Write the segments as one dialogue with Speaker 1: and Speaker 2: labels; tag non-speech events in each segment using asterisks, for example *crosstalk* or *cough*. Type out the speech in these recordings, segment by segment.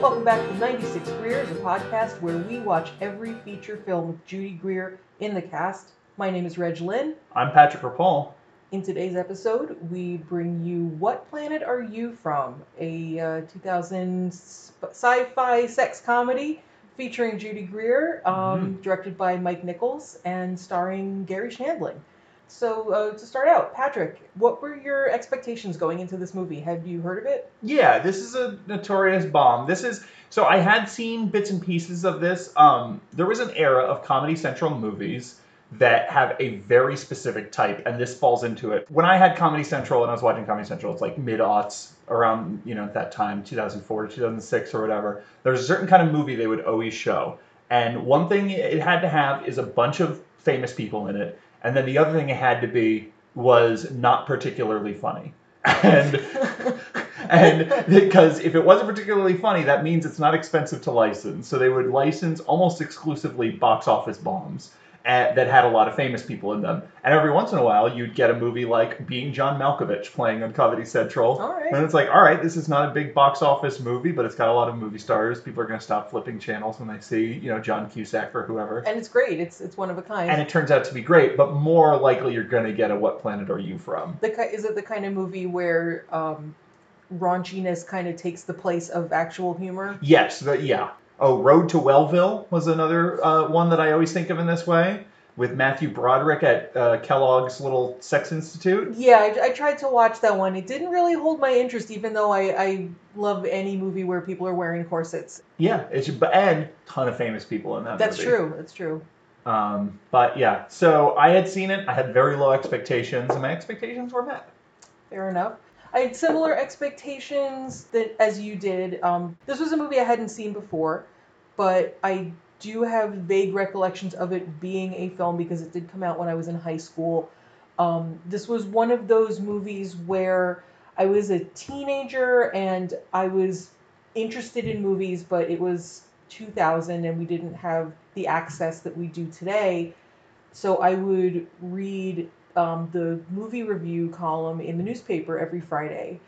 Speaker 1: Welcome back to 96 Greers, a podcast where we watch every feature film with Judy Greer in the cast. My name is Reg Lynn.
Speaker 2: I'm Patrick Rapol.
Speaker 1: In today's episode, we bring you What Planet Are You From? A uh, 2000 sci fi sex comedy featuring Judy Greer, um, directed by Mike Nichols, and starring Gary Shandling. So, uh, to start out, Patrick, what were your expectations going into this movie? Have you heard of it?
Speaker 2: Yeah, this is a notorious bomb. This is so I had seen bits and pieces of this. Um, there was an era of Comedy Central movies that have a very specific type, and this falls into it. When I had Comedy Central and I was watching Comedy Central, it's like mid aughts, around you know at that time, 2004 to 2006 or whatever. There's a certain kind of movie they would always show, and one thing it had to have is a bunch of famous people in it, and then the other thing it had to be was not particularly funny. And *laughs* and because if it wasn't particularly funny, that means it's not expensive to license. So they would license almost exclusively box office bombs uh, that had a lot of famous people in them. And every once in a while, you'd get a movie like Being John Malkovich playing on Comedy Central.
Speaker 1: All right.
Speaker 2: And it's like, all right, this is not a big box office movie, but it's got a lot of movie stars. People are going to stop flipping channels when they see, you know, John Cusack or whoever.
Speaker 1: And it's great. It's it's one of a kind.
Speaker 2: And it turns out to be great, but more likely you're going to get a What Planet Are You From?
Speaker 1: the is it the kind of movie where um, raunchiness kind of takes the place of actual humor?
Speaker 2: Yes, the, yeah. Oh, Road to Wellville was another uh, one that I always think of in this way, with Matthew Broderick at uh, Kellogg's little sex institute.
Speaker 1: Yeah, I, I tried to watch that one. It didn't really hold my interest, even though I, I love any movie where people are wearing corsets.
Speaker 2: Yeah, it's and ton of famous people in that.
Speaker 1: That's
Speaker 2: movie.
Speaker 1: true. That's true.
Speaker 2: Um, but yeah, so I had seen it. I had very low expectations, and my expectations were met.
Speaker 1: Fair enough. I had similar expectations that as you did. Um, this was a movie I hadn't seen before, but I do have vague recollections of it being a film because it did come out when I was in high school. Um, this was one of those movies where I was a teenager and I was interested in movies, but it was 2000 and we didn't have the access that we do today. So I would read um, the movie review column in the newspaper every Friday.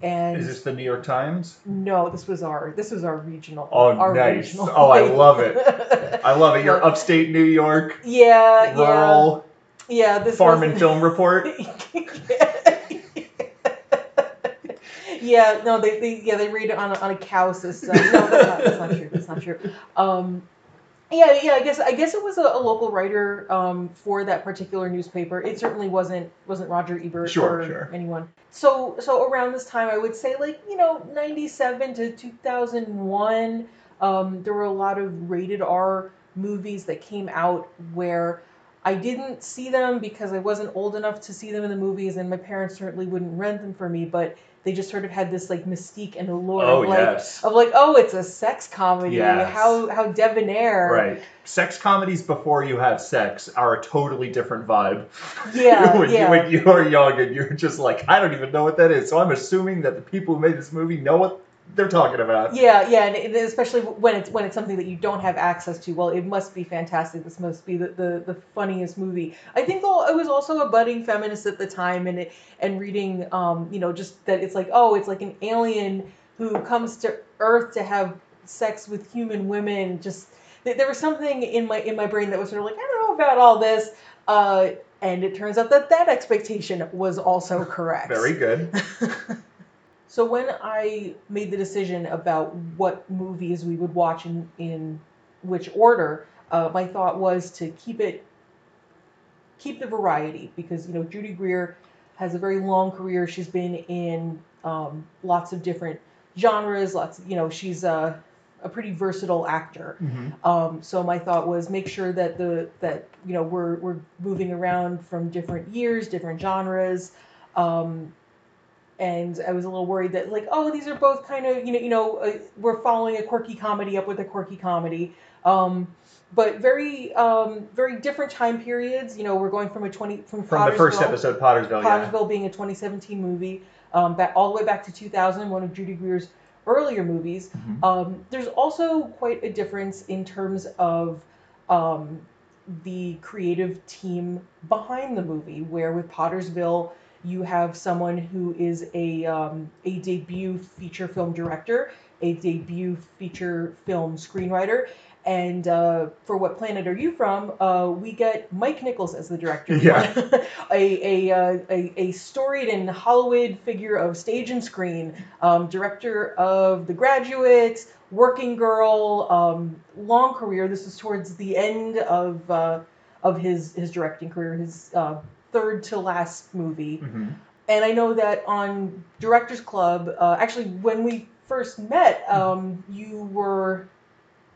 Speaker 1: And
Speaker 2: Is this the New York Times?
Speaker 1: no, this was our this was our regional.
Speaker 2: Oh,
Speaker 1: our
Speaker 2: nice.
Speaker 1: regional
Speaker 2: Oh, I love it. *laughs* I love it. You're upstate New York,
Speaker 1: yeah,
Speaker 2: rural
Speaker 1: yeah, yeah. This
Speaker 2: farm and film report. *laughs*
Speaker 1: yeah, no, they, they yeah they read it on a, on a cow system. No, that's not, that's not true. That's not true. Um, yeah, yeah. I guess I guess it was a, a local writer um, for that particular newspaper. It certainly wasn't wasn't Roger Ebert
Speaker 2: Sure,
Speaker 1: or
Speaker 2: sure.
Speaker 1: anyone. So so around this time, I would say like you know ninety seven to two thousand one. Um, there were a lot of rated R movies that came out where I didn't see them because I wasn't old enough to see them in the movies, and my parents certainly wouldn't rent them for me. But they just sort of had this like mystique and allure
Speaker 2: Oh,
Speaker 1: of like
Speaker 2: yes.
Speaker 1: of like oh it's a sex comedy
Speaker 2: Yes.
Speaker 1: how how debonair
Speaker 2: Right. Sex comedies before you have sex are a totally different vibe.
Speaker 1: Yeah,
Speaker 2: when,
Speaker 1: yeah.
Speaker 2: You, when you are young and you're just like, I don't even know what that is. So I'm assuming that the people who made this movie know what they're talking about.
Speaker 1: Yeah, yeah, and especially when it's when it's something that you don't have access to. Well, it must be fantastic. This must be the, the, the funniest movie. I think though I was also a budding feminist at the time, and it, and reading, um, you know, just that it's like oh, it's like an alien who comes to Earth to have sex with human women. Just th- there was something in my in my brain that was sort of like I don't know about all this. Uh, and it turns out that that expectation was also correct.
Speaker 2: Very good. *laughs*
Speaker 1: So when I made the decision about what movies we would watch in, in which order, uh, my thought was to keep it keep the variety because you know Judy Greer has a very long career. She's been in um, lots of different genres. Lots, you know, she's a, a pretty versatile actor. Um, so my thought was make sure that the that you know we're we're moving around from different years, different genres. Um, and I was a little worried that like oh these are both kind of you know you know uh, we're following a quirky comedy up with a quirky comedy. Um, but very um, very different time periods. You know we're going from a twenty from
Speaker 2: From the first episode, Pottersville, yeah.
Speaker 1: Pottersville being a 2017 movie, um, back, all the way back to 2000, one of Judy Greer's earlier movies.
Speaker 2: Mhm.
Speaker 1: Um, there's also quite a difference in terms of um, the creative team behind the movie, where with Pottersville, You have someone who is a um, a debut feature film director, a debut feature film screenwriter, and uh, for what planet are you from? Uh, we get Mike Nichols as the director. *laughs*
Speaker 2: Yeah. *laughs*
Speaker 1: a, a, uh, a, a storied and Hollywood figure of stage and screen, um, director of The Graduate, Working Girl, um, long career. This is towards the end of uh, of his his directing career, his uh, third to last movie.
Speaker 2: Mhm.
Speaker 1: And I know that on Directors Club, uh, actually, when we first met, um, you were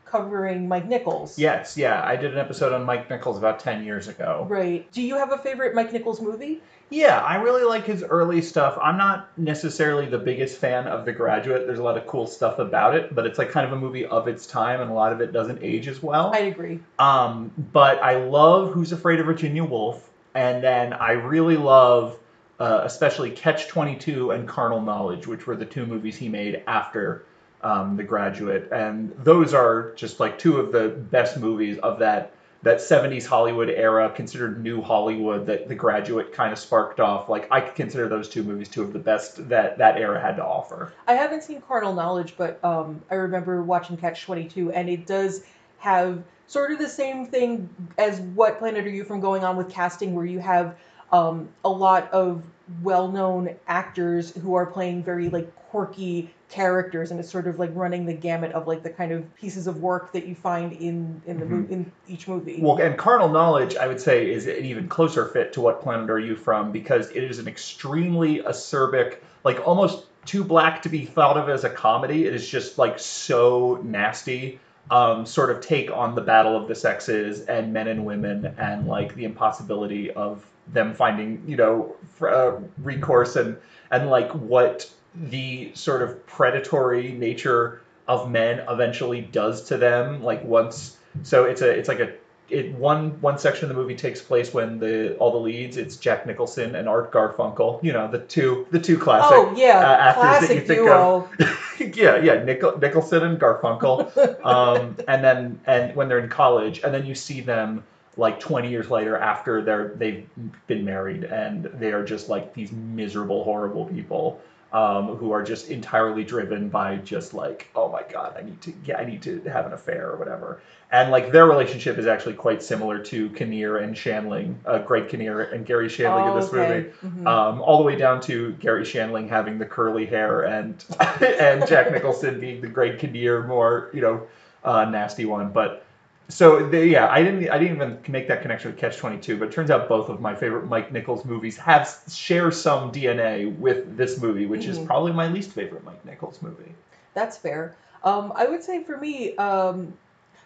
Speaker 1: covering Mike Nichols.
Speaker 2: Yes, yeah, I did an episode on Mike Nichols about ten years ago.
Speaker 1: Right. Do you have a favorite Mike Nichols movie?
Speaker 2: Yeah, I really like his early stuff. I'm not necessarily the biggest fan of The Graduate. There's a lot of cool stuff about it, but it's like kind of a movie of its time, and a lot of it doesn't age as well.
Speaker 1: I agree.
Speaker 2: Um, but I love Who's Afraid of Virginia Woolf, and then I really love, uh, especially Catch Twenty Two and Carnal Knowledge, which were the two movies he made after um, The Graduate, and those are just like two of the best movies of that that 70s Hollywood era, considered new Hollywood that The Graduate kind of sparked off. Like I could consider those two movies two of the best that that era had to offer.
Speaker 1: I haven't seen Carnal Knowledge, but um, I remember watching Catch 22, and it does have sort of the same thing as What Planet Are You from going on with casting, where you have um, a lot of well-known actors who are playing very like quirky characters, and it's sort of like running the gamut of like the kind of pieces of work that you find in in the mo- in each movie.
Speaker 2: Well, and Carnal Knowledge, I would say, is an even closer fit to What Planet Are You From because it is an extremely acerbic, like almost too black to be thought of as a comedy. It is just like so nasty. Um, sort of take on the battle of the sexes and men and women and like the impossibility of them finding you know uh, recourse and and like what the sort of predatory nature of men eventually does to them like once so it's a it's like a it one one section of the movie takes place when the all the leads it's Jack Nicholson and Art Garfunkel you know the two the two classic
Speaker 1: oh yeah,
Speaker 2: uh, actors that you
Speaker 1: classic
Speaker 2: think
Speaker 1: duo. *laughs* *laughs*
Speaker 2: yeah yeah Nichol- Nicholson and Garfunkel. *laughs* Um, and then and when they're in college and then you see them like 20 years later after they're they've been married and they are just like these miserable horrible people um, who are just entirely driven by just like oh my god i need to yeah i need to have an affair or whatever and like their relationship is actually quite similar to Kinnear and Shandling, uh, Greg Kinnear and Gary Shandling in
Speaker 1: Oh,
Speaker 2: this
Speaker 1: okay.
Speaker 2: movie
Speaker 1: Mhm.
Speaker 2: um, all the way down to Gary Shandling having the curly hair and *laughs* and Jack *laughs* Nicholson being the Greg Kinnear more you know uh, nasty one. But so they, yeah, I didn't I didn't even make that connection with Catch Twenty Two. But it turns out both of my favorite Mike Nichols movies have share some DNA with this movie, which is
Speaker 1: Mhm.
Speaker 2: probably my least favorite Mike Nichols movie.
Speaker 1: That's fair. Um, I would say for me, um,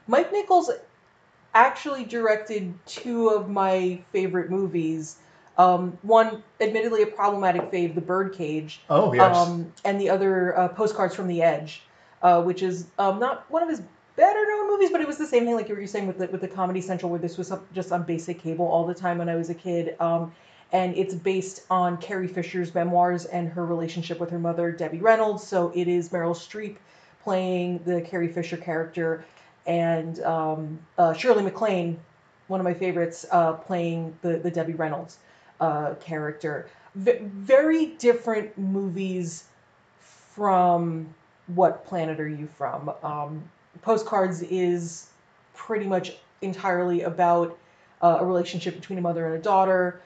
Speaker 1: Mike Nichols actually directed two of my favorite movies. Um, one, admittedly, a problematic fave, The Birdcage,
Speaker 2: Oh
Speaker 1: um, and the other, uh, Postcards from the Edge, uh, which is um, not one of his better known movies, but it was the same thing, like you were saying with the, with the Comedy Central, where this was just on basic cable all the time when I was a kid. Um, and it's based on Carrie Fisher's memoirs and her relationship with her mother, Debbie Reynolds. So it is Meryl Streep playing the Carrie Fisher character, and um, uh, Shirley MacLaine, one of my favorites, uh, playing the, the Debbie Reynolds uh, character. V- very different movies from What Planet Are You From? Um, Postcards is pretty much entirely about uh, a relationship between a mother and a daughter.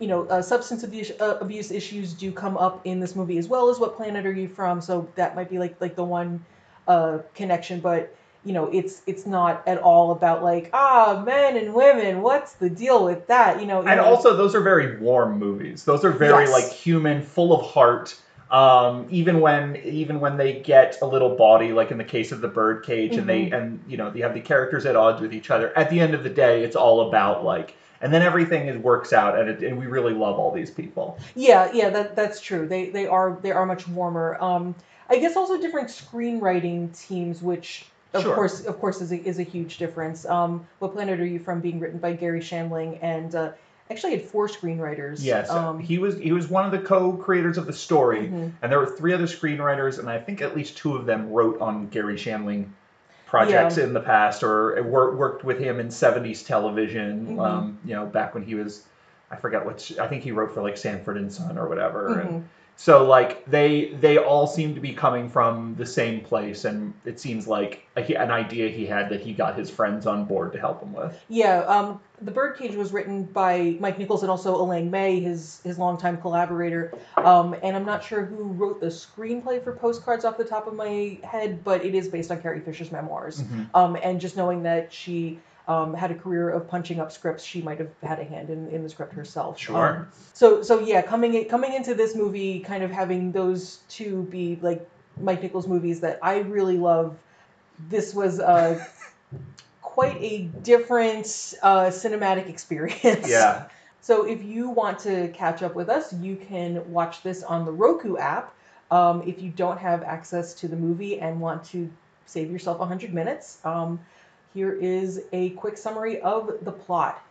Speaker 1: You know, uh, substance abuse, uh, abuse issues do come up in this movie as well as What Planet Are You From? So that might be like like the one uh, connection, but you know, it's it's not at all about like ah men and women. What's the deal with that? You know, you
Speaker 2: and
Speaker 1: know,
Speaker 2: also those are very warm movies. Those are very
Speaker 1: Yes.
Speaker 2: like human, full of heart. Um, even when even when they get a little bawdy, like in the case of the birdcage, and they and you know you have the characters at odds with each other. At the end of the day, it's all about like, and then everything is works out, and it, and we really love all these people.
Speaker 1: Yeah, yeah, that that's true. They they are they are much warmer. Um, I guess also different screenwriting teams, which of
Speaker 2: Sure.
Speaker 1: course of course is a, is a huge difference. Um, what planet are you from? Being written by Gary Shandling and uh, actually had four screenwriters.
Speaker 2: Yes,
Speaker 1: Um,
Speaker 2: he was he was one of the co-creators of the story,
Speaker 1: mhm.
Speaker 2: and there were three other screenwriters, and I think at least two of them wrote on Gary Shandling projects in the past, or wor- worked with him in '70s television.
Speaker 1: Mhm.
Speaker 2: Um, you know, back when he was I forget which. I think he wrote for like Sanford and Son or whatever. And
Speaker 1: Mhm.
Speaker 2: So like they they all seem to be coming from the same place, and it seems like a, an idea he had that he got his friends on board to help him with.
Speaker 1: Yeah, um, The Birdcage was written by Mike Nichols and also Elaine May, his his longtime collaborator. Um, and I'm not sure who wrote the screenplay for Postcards off the top of my head, but it is based on Carrie Fisher's memoirs. Um, and just knowing that she um, had a career of punching up scripts, she might have had a hand in, in the script herself.
Speaker 2: Sure.
Speaker 1: Um, so so yeah, coming in, coming into this movie, kind of having those two be like Mike Nichols movies that I really love. This was uh, *laughs* quite a different uh, cinematic experience.
Speaker 2: Yeah. *laughs*
Speaker 1: So if you want to catch up with us, you can watch this on the Roku app. Um, if you don't have access to the movie and want to save yourself 100 minutes, um, here is a quick summary of the plot.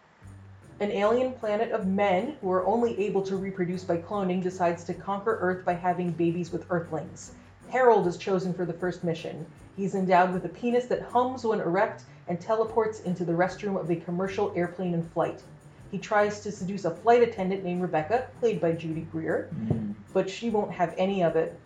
Speaker 1: An alien planet of men who are only able to reproduce by cloning decides to conquer Earth by having babies with Earthlings. Harold is chosen for the first mission. He's endowed with a penis that hums when erect and teleports into the restroom of a commercial airplane in flight. He tries to seduce a flight attendant named Rebecca, played by Judy Greer, mm-hmm. but she won't have any of it.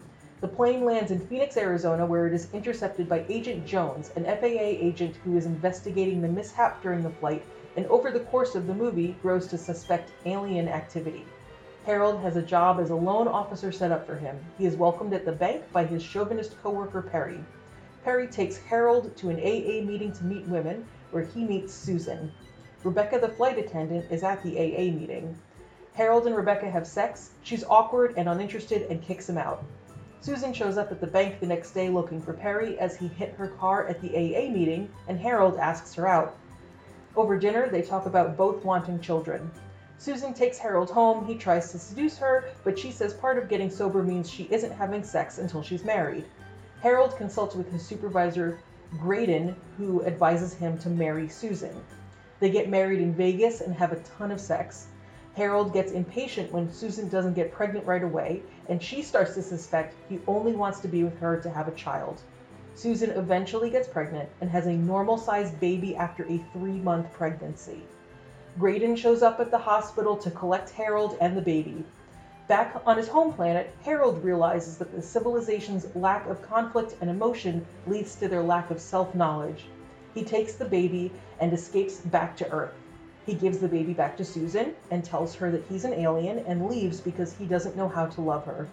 Speaker 1: The plane lands in Phoenix, Arizona, where it is intercepted by Agent Jones, an FAA agent who is investigating the mishap during the flight and over the course of the movie grows to suspect alien activity. Harold has a job as a loan officer set up for him. He is welcomed at the bank by his chauvinist coworker Perry. Perry takes Harold to an AA meeting to meet women, where he meets Susan. Rebecca, the flight attendant, is at the AA meeting. Harold and Rebecca have sex. She's awkward and uninterested and kicks him out. Susan shows up at the bank the next day looking for Perry as he hit her car at the AA meeting, and Harold asks her out. Over dinner, they talk about both wanting children. Susan takes Harold home. He tries to seduce her, but she says part of getting sober means she isn't having sex until she's married. Harold consults with his supervisor, Graydon, who advises him to marry Susan. They get married in Vegas and have a ton of sex. Harold gets impatient when Susan doesn't get pregnant right away, and she starts to suspect he only wants to be with her to have a child. Susan eventually gets pregnant and has a normal sized baby after a three month pregnancy. Graydon shows up at the hospital to collect Harold and the baby. Back on his home planet, Harold realizes that the civilization's lack of conflict and emotion leads to their lack of self knowledge. He takes the baby and escapes back to Earth. He gives the baby back to Susan and tells her that he's an alien and leaves because he doesn't know how to love her.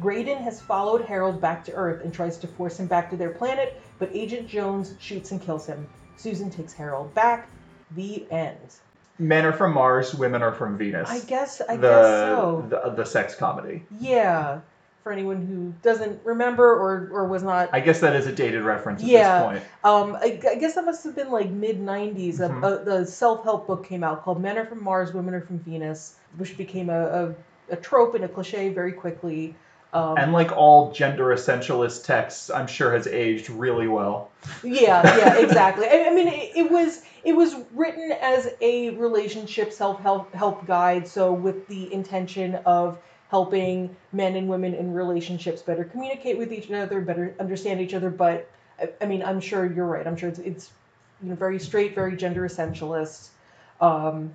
Speaker 1: Graydon has followed Harold back to Earth and tries to force him back to their planet, but Agent Jones shoots and kills him. Susan takes Harold back. The end.
Speaker 2: Men are from Mars, women are from Venus.
Speaker 1: I guess I
Speaker 2: the,
Speaker 1: guess so.
Speaker 2: the the sex comedy.
Speaker 1: Yeah. For anyone who doesn't remember or, or was not
Speaker 2: I guess that is a dated reference at
Speaker 1: Yeah.
Speaker 2: this point.
Speaker 1: Um, I, I guess that must have been like mid '90s.
Speaker 2: Mhm.
Speaker 1: A, the self-help book came out called "Men Are from Mars, Women Are from Venus," which became a, a, a trope and a cliche very quickly. Um,
Speaker 2: And like all gender essentialist texts, I'm sure has aged really well.
Speaker 1: yeah, yeah, exactly. I, I mean, it, it was it was written as a relationship self-help help guide, so with the intention of helping men and women in relationships better communicate with each other, better understand each other. But I, I mean, I'm sure you're right. I'm sure it's, it's you know very straight, very gender essentialist. Um,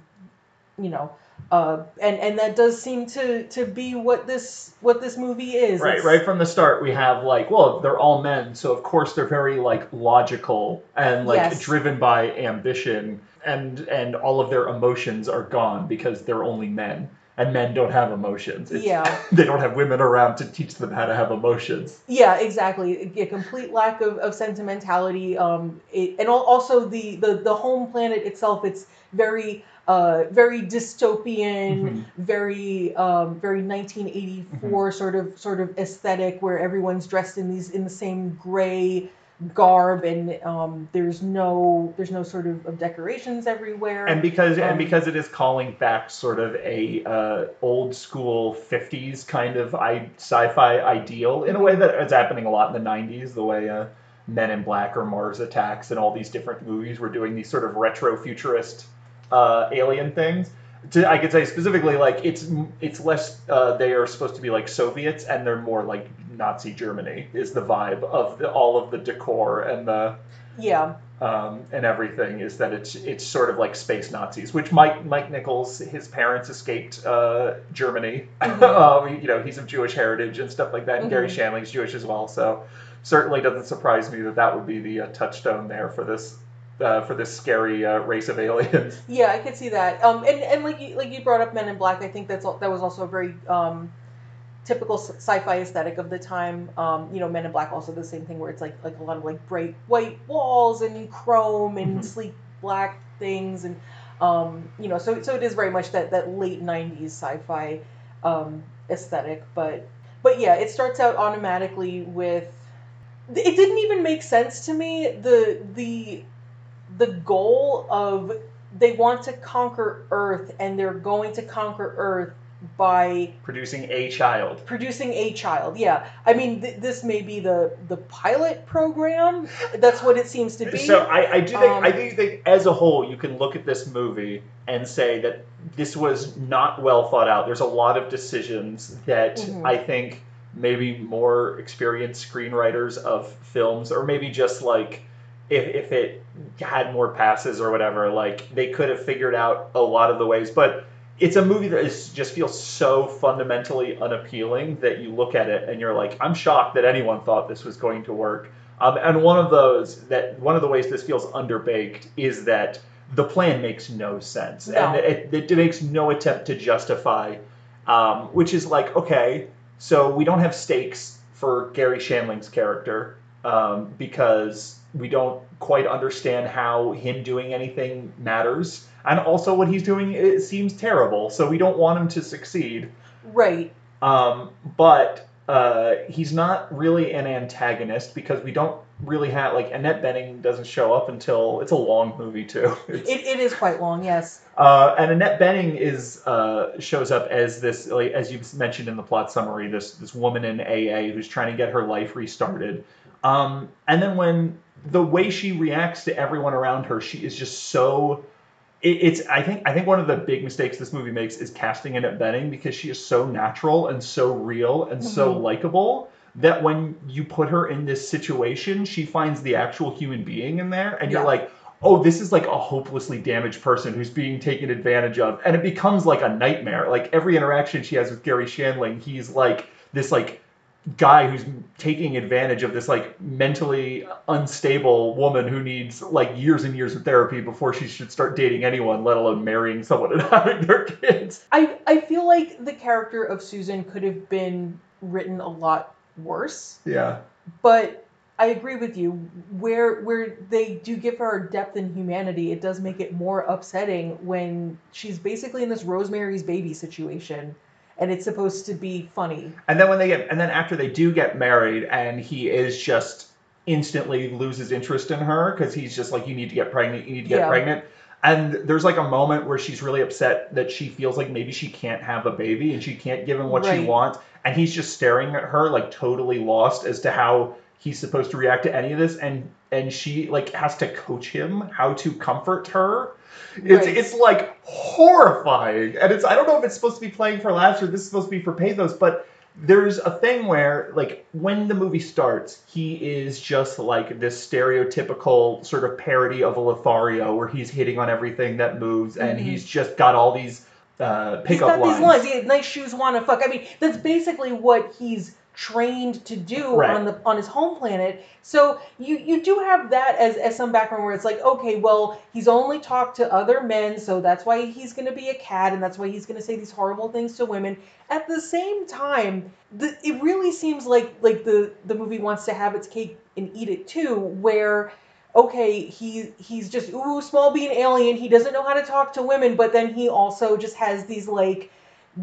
Speaker 1: you know, uh, and and that does seem to to be what this what this movie is.
Speaker 2: Right,
Speaker 1: It's-
Speaker 2: right from the start, we have like, well, they're all men, so of course they're very like logical and like
Speaker 1: Yes.
Speaker 2: driven by ambition, and and all of their emotions are gone because they're only men, and men don't have emotions. It's-
Speaker 1: Yeah. *laughs*
Speaker 2: they don't have women around to teach them how to have emotions.
Speaker 1: Yeah, exactly. A complete lack of, of sentimentality. Um, it, and also the, the the home planet itself. It's very uh very dystopian,
Speaker 2: Mhm.
Speaker 1: very um very 1984 sort of sort of aesthetic where everyone's dressed in these in the same gray garb and um there's no there's no sort of, of decorations everywhere.
Speaker 2: And because
Speaker 1: Um,
Speaker 2: and because it is calling back sort of a uh, old school '50s kind of I, sci-fi ideal in a way that is happening a lot in the '90s. The way uh, Men in Black or Mars Attacks and all these different movies were doing these sort of retro futurist uh, alien things. To, I could say specifically, like it's it's less. Uh, they are supposed to be like Soviets, and they're more like Nazi Germany. Is the vibe of the, all of the decor and the
Speaker 1: yeah.
Speaker 2: um, and everything is that it's it's sort of like space Nazis, which Mike Mike Nichols, his parents escaped uh, Germany.
Speaker 1: Mhm. *laughs*
Speaker 2: um, you know, he's of Jewish heritage and stuff like that. And Gary
Speaker 1: Mhm.
Speaker 2: Shandling's Jewish as well, so certainly doesn't surprise me that that would be the uh, touchstone there for this uh, for this scary uh, race of aliens.
Speaker 1: Yeah, I could see that. Um, and, and like you, like you brought up Men in Black, I think that's that was also a very um, typical sci- sci-fi aesthetic of the time. Um, you know, Men in Black also the same thing where it's like like a lot of like bright white walls and chrome and
Speaker 2: Mhm.
Speaker 1: sleek black things and um, you know, so so it is very much that that late '90s sci-fi um, aesthetic. But but yeah, it starts out automatically with. It didn't even make sense to me the the the goal of they want to conquer Earth and they're going to conquer Earth by
Speaker 2: Producing a child.
Speaker 1: producing a child. Yeah, I mean th- this may be the the pilot program. That's what it seems to be.
Speaker 2: So I, I do think I
Speaker 1: Um,
Speaker 2: do think as a whole you can look at this movie and say that this was not well thought out. There's a lot of decisions that
Speaker 1: Mhm.
Speaker 2: I think maybe more experienced screenwriters of films or maybe just like if, if it had more passes or whatever, like they could have figured out a lot of the ways. But it's a movie that is just feels so fundamentally unappealing that you look at it and you're like, I'm shocked that anyone thought this was going to work. Um, and one of those that one of the ways this feels underbaked is that the plan makes no sense
Speaker 1: No.
Speaker 2: and it, it, makes no attempt to justify, um, which is like okay, so we don't have stakes for Gary Shandling's character um, because we don't quite understand how him doing anything matters, and also what he's doing it seems terrible, so we don't want him to succeed.
Speaker 1: right.
Speaker 2: Um, but uh, he's not really an antagonist because we don't really have like Annette Bening doesn't show up until it's a long movie too. *laughs*
Speaker 1: It, it is quite long. Yes.
Speaker 2: uh, and Annette Bening is uh, shows up as this, like, as you mentioned in the plot summary, this this woman in AA who's trying to get her life restarted. Um, and then when the way she reacts to everyone around her, she is just so. It, it's I think I think one of the big mistakes this movie makes is casting Annette Bening because she is so natural and so real and so
Speaker 1: Mhm.
Speaker 2: likable that when you put her in this situation, she finds the actual human being in there, and you're like, oh, this is like a hopelessly damaged person who's being taken advantage of. And it becomes like a nightmare. Like every interaction she has with Gary Shandling, he's like this like guy who's taking advantage of this like mentally unstable woman who needs like years and years of therapy before she should start dating anyone, let alone marrying someone and *laughs* having their kids.
Speaker 1: I I feel like the character of Susan could have been written a lot worse.
Speaker 2: Yeah.
Speaker 1: but I agree with you. Where where they do give her depth and humanity, it does make it more upsetting when she's basically in this Rosemary's Baby situation, and it's supposed to be funny.
Speaker 2: And then when they get, and then after they do get married, and he is just instantly loses interest in her because he's just like, you need to get pregnant, you need to get
Speaker 1: Yeah.
Speaker 2: pregnant. And there's like a moment where she's really upset that she feels like maybe she can't have a baby and she can't give him what she wants. And he's just staring at her like totally lost as to how he's supposed to react to any of this. And and she like has to coach him how to comfort her. It's
Speaker 1: Right.
Speaker 2: it's like horrifying. And it's I don't know if it's supposed to be playing for laughs or this is supposed to be for pathos, but there's a thing where like when the movie starts he is just like this stereotypical sort of parody of a lothario where he's hitting on everything that moves and
Speaker 1: Mhm.
Speaker 2: he's just got all these uh
Speaker 1: He's
Speaker 2: pickup
Speaker 1: got
Speaker 2: lines,
Speaker 1: these lines. He had nice shoes, wanna fuck. I mean, that's basically what he's trained to do
Speaker 2: Right.
Speaker 1: on the on his home planet. So you you do have that as as some background where it's like, okay, well, he's only talked to other men, so that's why he's gonna be a cat, and that's why he's gonna say these horrible things to women. At the same time, the, it really seems like like the the movie wants to have its cake and eat it too, where okay, he he's just ooh small bean alien. He doesn't know how to talk to women, but then he also just has these like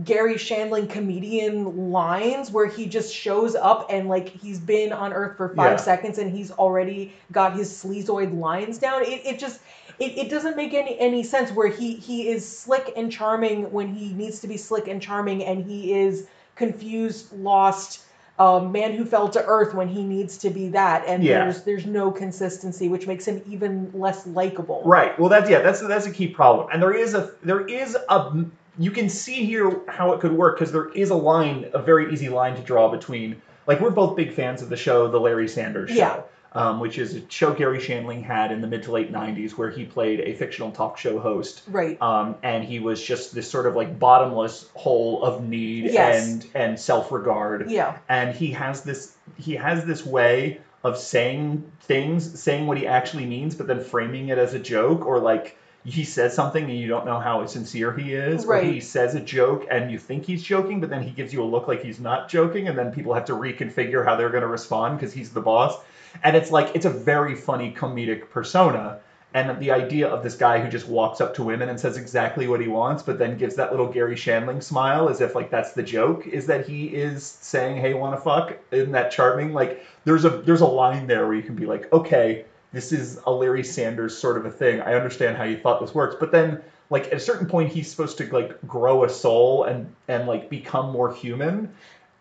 Speaker 1: Gary Shandling comedian lines where he just shows up and like he's been on Earth for five
Speaker 2: Yeah.
Speaker 1: seconds and he's already got his sleazoid lines down. It it just it, it doesn't make any any sense where he he is slick and charming when he needs to be slick and charming and he is confused, lost. Um, man who fell to earth when he needs to be that, and
Speaker 2: Yeah.
Speaker 1: there's there's no consistency, which makes him even less likable.
Speaker 2: Right. Well, that's yeah. That's that's a key problem. And there is a there is a you can see here how it could work because there is a line, a very easy line to draw between. Like we're both big fans of the show, The Larry Sanders Show.
Speaker 1: Yeah.
Speaker 2: um, which is a show Gary Shandling had in the mid to late 90s where he played a fictional talk show host.
Speaker 1: Right.
Speaker 2: Um, and he was just this sort of like bottomless hole of need
Speaker 1: Yes.
Speaker 2: and and self-regard
Speaker 1: Yeah.
Speaker 2: and he has this he has this way of saying things saying what he actually means but then framing it as a joke or like he says something and you don't know how sincere he is or he says a joke and you think he's joking but then he gives you a look like he's not joking and then people have to reconfigure how they're going to respond because he's the boss and it's like it's a very funny comedic persona and the idea of this guy who just walks up to women and says exactly what he wants, but then gives that little Gary Shandling smile as if like that's the joke, is that he is saying, "Hey, wanna fuck?" Isn't that charming? Like there's a there's a line there where you can be like, okay, this is a Larry Sanders sort of a thing. I understand how you thought this works, but then like at a certain point he's supposed to like grow a soul and and like become more human.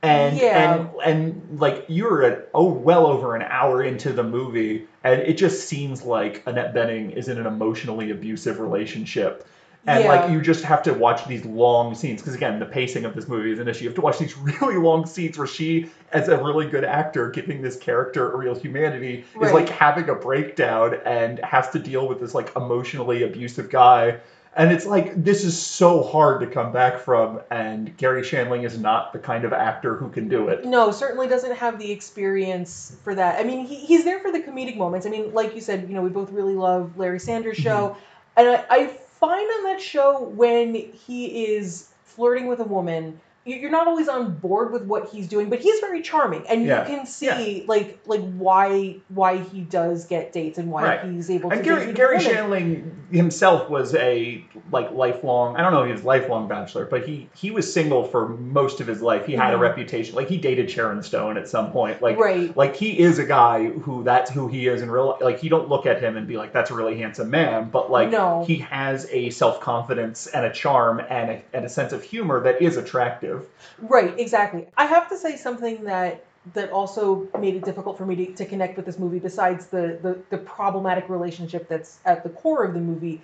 Speaker 2: And
Speaker 1: Yeah.
Speaker 2: and and like you're at oh well over an hour into the movie and it just seems like Annette Bening is in an emotionally abusive relationship. And
Speaker 1: Yeah.
Speaker 2: like you just have to watch these long scenes because again the pacing of this movie is an issue. You have to watch these *laughs* really long scenes where she, as a really good actor, giving this character a real humanity, is like having a breakdown and has to deal with this like emotionally abusive guy. And it's like this is so hard to come back from, and Gary Shandling is not the kind of actor who can do it.
Speaker 1: No, certainly doesn't have the experience for that. I mean, he, he's there for the comedic moments. I mean, like you said, you know, we both really love Larry Sanders' mm-hmm. show. And I, I find on that show when he is flirting with a woman, you're not always on board with what he's doing, but he's very charming, and
Speaker 2: Yeah.
Speaker 1: you can see like like why why he does get dates and why
Speaker 2: Right.
Speaker 1: he's able
Speaker 2: And
Speaker 1: to
Speaker 2: Gary, Gary. Shandling himself was a like lifelong. I don't know if he was lifelong bachelor, but he he was single for most of his life. He had a
Speaker 1: Mhm.
Speaker 2: reputation. Like he dated Sharon Stone at some point. Like
Speaker 1: right.
Speaker 2: like he is a guy who that's who he is in real. life. Like you don't look at him and be like that's a really handsome man, but like
Speaker 1: No.
Speaker 2: he has a self confidence and a charm and a, and a sense of humor that is attractive.
Speaker 1: Right, exactly. I have to say something that that also made it difficult for me to, to connect with this movie, besides the, the the problematic relationship that's at the core of the movie,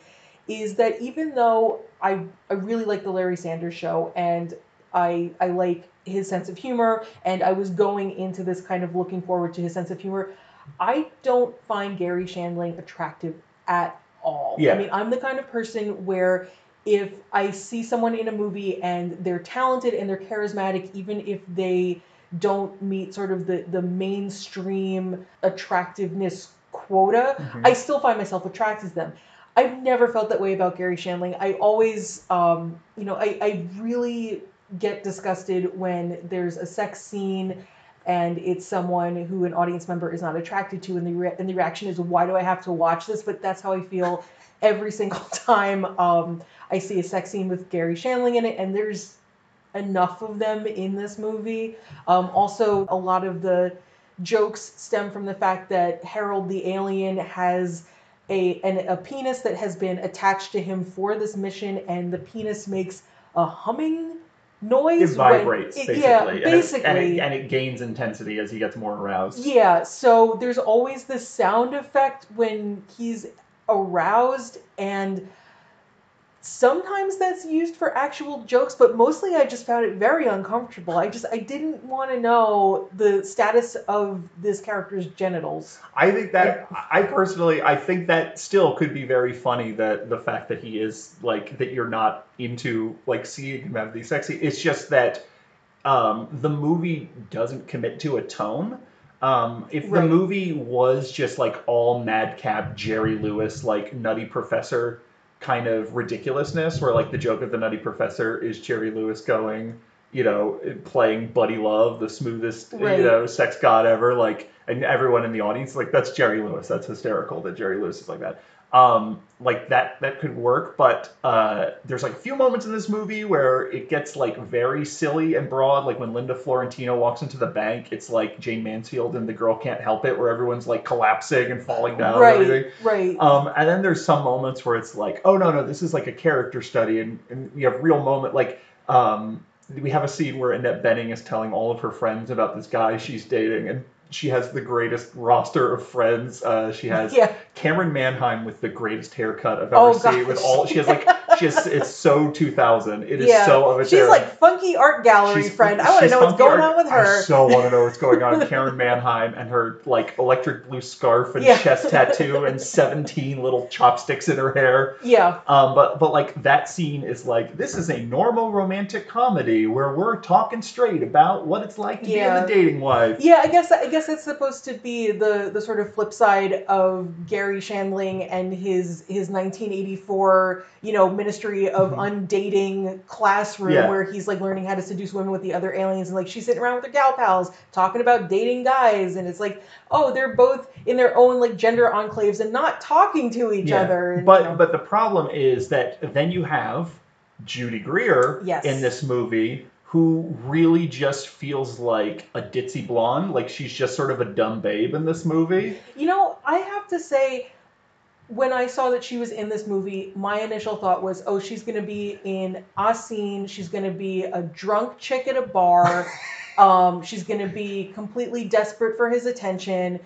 Speaker 1: is that even though I I really like the Larry Sanders show and I I like his sense of humor and I was going into this kind of looking forward to his sense of humor, I don't find Gary Shandling attractive at all.
Speaker 2: Yeah.
Speaker 1: I mean, I'm the kind of person where if I see someone in a movie and they're talented and they're charismatic, even if they don't meet sort of the, the mainstream attractiveness quota, I still find myself attracted to them. I've never felt that way about Gary Shandling. I always, um, you know, I, I really get disgusted when there's a sex scene and it's someone who an audience member is not attracted to, and the, re- and the reaction is, why do I have to watch this? But that's how I feel every *laughs* single time um, I see a sex scene with Gary Shandling in it, and there's enough of them in this movie. Um, also, a lot of the jokes stem from the fact that Harold the alien has a an, a penis that has been attached to him for this mission, and the penis makes a humming noise.
Speaker 2: It
Speaker 1: when-
Speaker 2: vibrates
Speaker 1: it-
Speaker 2: basically,
Speaker 1: yeah,
Speaker 2: and it-
Speaker 1: basically.
Speaker 2: and, it, and it gains intensity as he gets more aroused.
Speaker 1: Yeah, so there's always this sound effect when he's aroused, and sometimes that's used for actual jokes, but mostly I just found it very uncomfortable. I just I didn't want to know the status of this character's genitals.
Speaker 2: I think that I personally I think that still could be very funny that the fact that he is like that you're not into like seeing him have these sexy it's just that um, the movie doesn't commit to a tone. Um, if the movie was just like all madcap Jerry Lewis like nutty professor kind of ridiculousness where like the joke of the nutty professor is Jerry Lewis going you know playing Buddy Love the smoothest
Speaker 1: Right.
Speaker 2: you know sex god ever like and everyone in the audience like that's Jerry Lewis. That's hysterical that Jerry Lewis is like that um like that that could work but uh there's like a few moments in this movie where it gets like very silly and broad like when Linda Fiorentino walks into the bank it's like Jayne Mansfield and the girl can't help it where everyone's like collapsing and falling down and
Speaker 1: right,
Speaker 2: everything
Speaker 1: right.
Speaker 2: um, and then there's some moments where it's like, oh no, no, this is like a character study, and, and you have real moment like um, we have a scene where Annette Bening is telling all of her friends about this guy she's dating, and she has the greatest roster of friends. Uh, she has *laughs*
Speaker 1: yeah.
Speaker 2: Camryn Manheim with the greatest haircut I've oh, ever
Speaker 1: Oh,
Speaker 2: seen. With all she has like just it's so 2000. It is
Speaker 1: Yeah.
Speaker 2: so
Speaker 1: She's
Speaker 2: era.
Speaker 1: like funky art gallery
Speaker 2: She's-
Speaker 1: friend. I want to know what's going
Speaker 2: art-
Speaker 1: on with her.
Speaker 2: I so want to know what's going on. With *laughs* Karen Manheim and her like electric blue scarf and
Speaker 1: Yeah.
Speaker 2: chest tattoo *laughs* and 17 little chopsticks in her hair.
Speaker 1: yeah.
Speaker 2: Um, but but like that scene is like this is a normal romantic comedy where we're talking straight about what it's like to
Speaker 1: Yeah.
Speaker 2: be in the dating life.
Speaker 1: Yeah, I guess I guess it's supposed to be the the sort of flip side of Gary Shandling and his his 1984 you know Ministry of
Speaker 2: Mhm.
Speaker 1: Undating classroom
Speaker 2: Yeah.
Speaker 1: where he's like learning how to seduce women with the other aliens and like she's sitting around with her gal pals talking about dating guys and it's like oh they're both in their own like gender enclaves and not talking to each
Speaker 2: Yeah.
Speaker 1: other. And,
Speaker 2: But
Speaker 1: you know.
Speaker 2: but the problem is that then you have Judy Greer
Speaker 1: Yes.
Speaker 2: in this movie who really just feels like a ditzy blonde, like she's just sort of a dumb babe in this movie.
Speaker 1: You know, I have to say, when I saw that she was in this movie, my initial thought was, oh, she's going to be in a scene. She's going to be a drunk chick at a bar. *laughs* um, she's going to be completely desperate for his attention.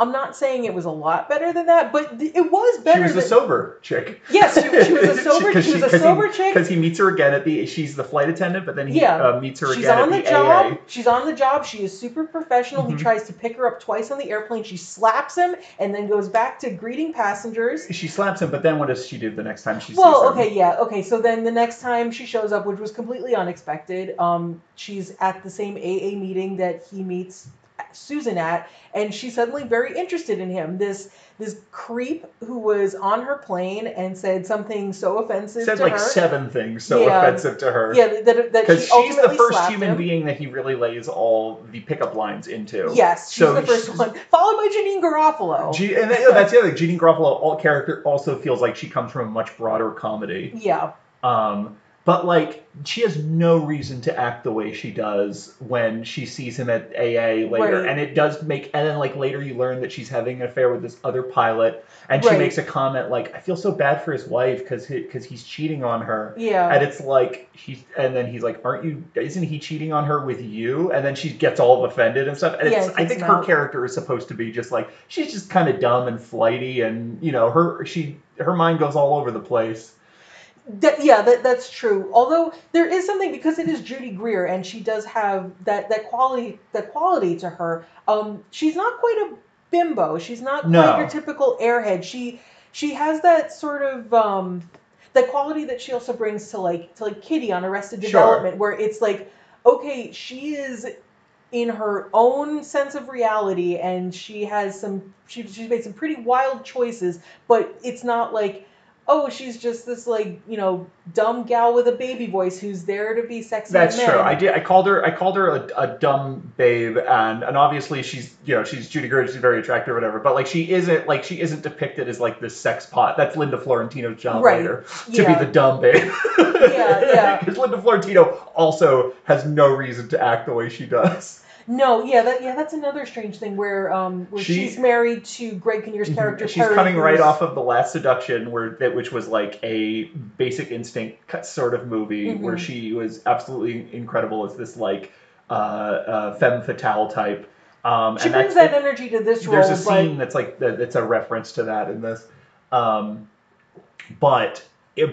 Speaker 1: I'm not saying it was a lot better than that, but th- it was better.
Speaker 2: She was a sober chick.
Speaker 1: Yes, she, she was a *laughs* sober. she was a sober chick.
Speaker 2: Because he meets her again at the. She's the flight attendant, but then he
Speaker 1: Yeah.
Speaker 2: uh, meets her
Speaker 1: She's
Speaker 2: again
Speaker 1: on
Speaker 2: at
Speaker 1: the
Speaker 2: the, AA.
Speaker 1: job. She's on the job. She is super professional.
Speaker 2: Mhm.
Speaker 1: He tries to pick her up twice on the airplane. She slaps him and then goes back to greeting passengers.
Speaker 2: She slaps him, but then what does she do the next time she
Speaker 1: Well,
Speaker 2: sees him?
Speaker 1: okay, yeah, okay. So then the next time she shows up, which was completely unexpected, um, she's at the same AA meeting that he meets Susan at, and she's suddenly very interested in him. This this creep who was on her plane and said something so offensive
Speaker 2: Said like
Speaker 1: her.
Speaker 2: seven things so
Speaker 1: Yeah.
Speaker 2: offensive to her.
Speaker 1: Yeah, that, that, that
Speaker 2: Because
Speaker 1: she
Speaker 2: she's the first human
Speaker 1: him.
Speaker 2: being that he really lays all the pickup lines into.
Speaker 1: Yes, she's
Speaker 2: So
Speaker 1: the first
Speaker 2: she's-
Speaker 1: one, followed by Janeane Garofalo.
Speaker 2: G- and you that's the other thing. Janeane Garofalo, all character, also feels like she comes from a much broader comedy.
Speaker 1: yeah,
Speaker 2: Um, but like, she has no reason to act the way she does when she sees him at AA later,
Speaker 1: Right.
Speaker 2: and it does make. And then like later, you learn that she's having an affair with this other pilot, and she
Speaker 1: Right.
Speaker 2: makes a comment like, "I feel so bad for his wife because because he's cheating on her."
Speaker 1: yeah.
Speaker 2: And it's like he's, and then he's like, "Aren't you? Isn't he cheating on her with you?" And then she gets all offended and stuff. And it's, I think
Speaker 1: him
Speaker 2: her character is supposed to be just like she's just kind of dumb and flighty, and you know, her she her mind goes all over the place.
Speaker 1: That, yeah, that, that's true. Although there is something because it is Judy Greer and she does have that, that quality that quality to her. Um, she's not quite a bimbo. She's not
Speaker 2: No.
Speaker 1: quite your typical airhead. She she has that sort of um, that quality that she also brings to like to like Kitty on Arrested
Speaker 2: Sure.
Speaker 1: Development, where it's like, okay, she is in her own sense of reality and she has some she, she's made some pretty wild choices, but it's not like oh, she's just this like you know dumb gal with a baby voice who's there to be sexy.
Speaker 2: That's
Speaker 1: men.
Speaker 2: true. I did. I called her. I called her a, a dumb babe, and and obviously she's you know she's Judy Greer. She's very attractive, or whatever. But like she isn't like she isn't depicted as like this sex pot. That's Linda Fiorentino's job
Speaker 1: Right.
Speaker 2: later to
Speaker 1: Yeah.
Speaker 2: be the dumb babe.
Speaker 1: Yeah, yeah. *laughs*
Speaker 2: Because Linda Fiorentino also has no reason to act the way she does.
Speaker 1: No, yeah, that yeah, that's another strange thing where um where
Speaker 2: She-
Speaker 1: she's married to Greg Kinnear's character.
Speaker 2: She's
Speaker 1: Perry,
Speaker 2: coming right
Speaker 1: who's-
Speaker 2: off of the Last Seduction, where that which was like a Basic Instinct cut- sort of movie,
Speaker 1: Mhm.
Speaker 2: where she was absolutely incredible as this like uh, uh, femme fatale type. Um,
Speaker 1: She
Speaker 2: and
Speaker 1: brings
Speaker 2: that's-
Speaker 1: that energy to this role,
Speaker 2: there's a scene that's like that- that's a reference to that in this um, but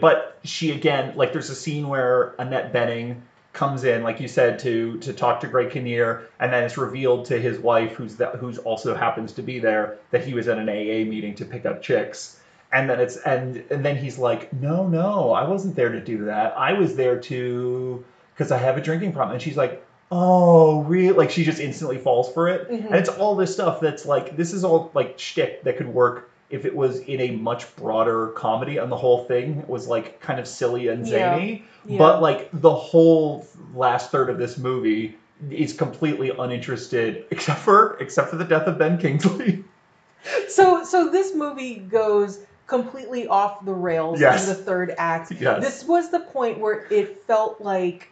Speaker 2: but she again like there's a scene where annette bening comes in like you said to to talk to greg kinnear and then it's revealed to his wife who's that who's also happens to be there that he was at an aa meeting to pick up chicks. And then it's and and then he's like no no i wasn't there to do that. I was there to because i have a drinking problem. And she's like oh really like she just instantly falls for it.
Speaker 1: Mhm.
Speaker 2: and it's all this stuff that's like this is all like shtick that could work if it was in a much broader comedy and the whole thing was like kind of silly and
Speaker 1: Yeah.
Speaker 2: zany.
Speaker 1: Yeah.
Speaker 2: But like the whole last third of this movie is completely uninterested *laughs* except for except for the death of Ben Kingsley. *laughs*
Speaker 1: so so this movie goes completely off the rails
Speaker 2: Yes.
Speaker 1: in the third act.
Speaker 2: Yes.
Speaker 1: This was the point where it felt like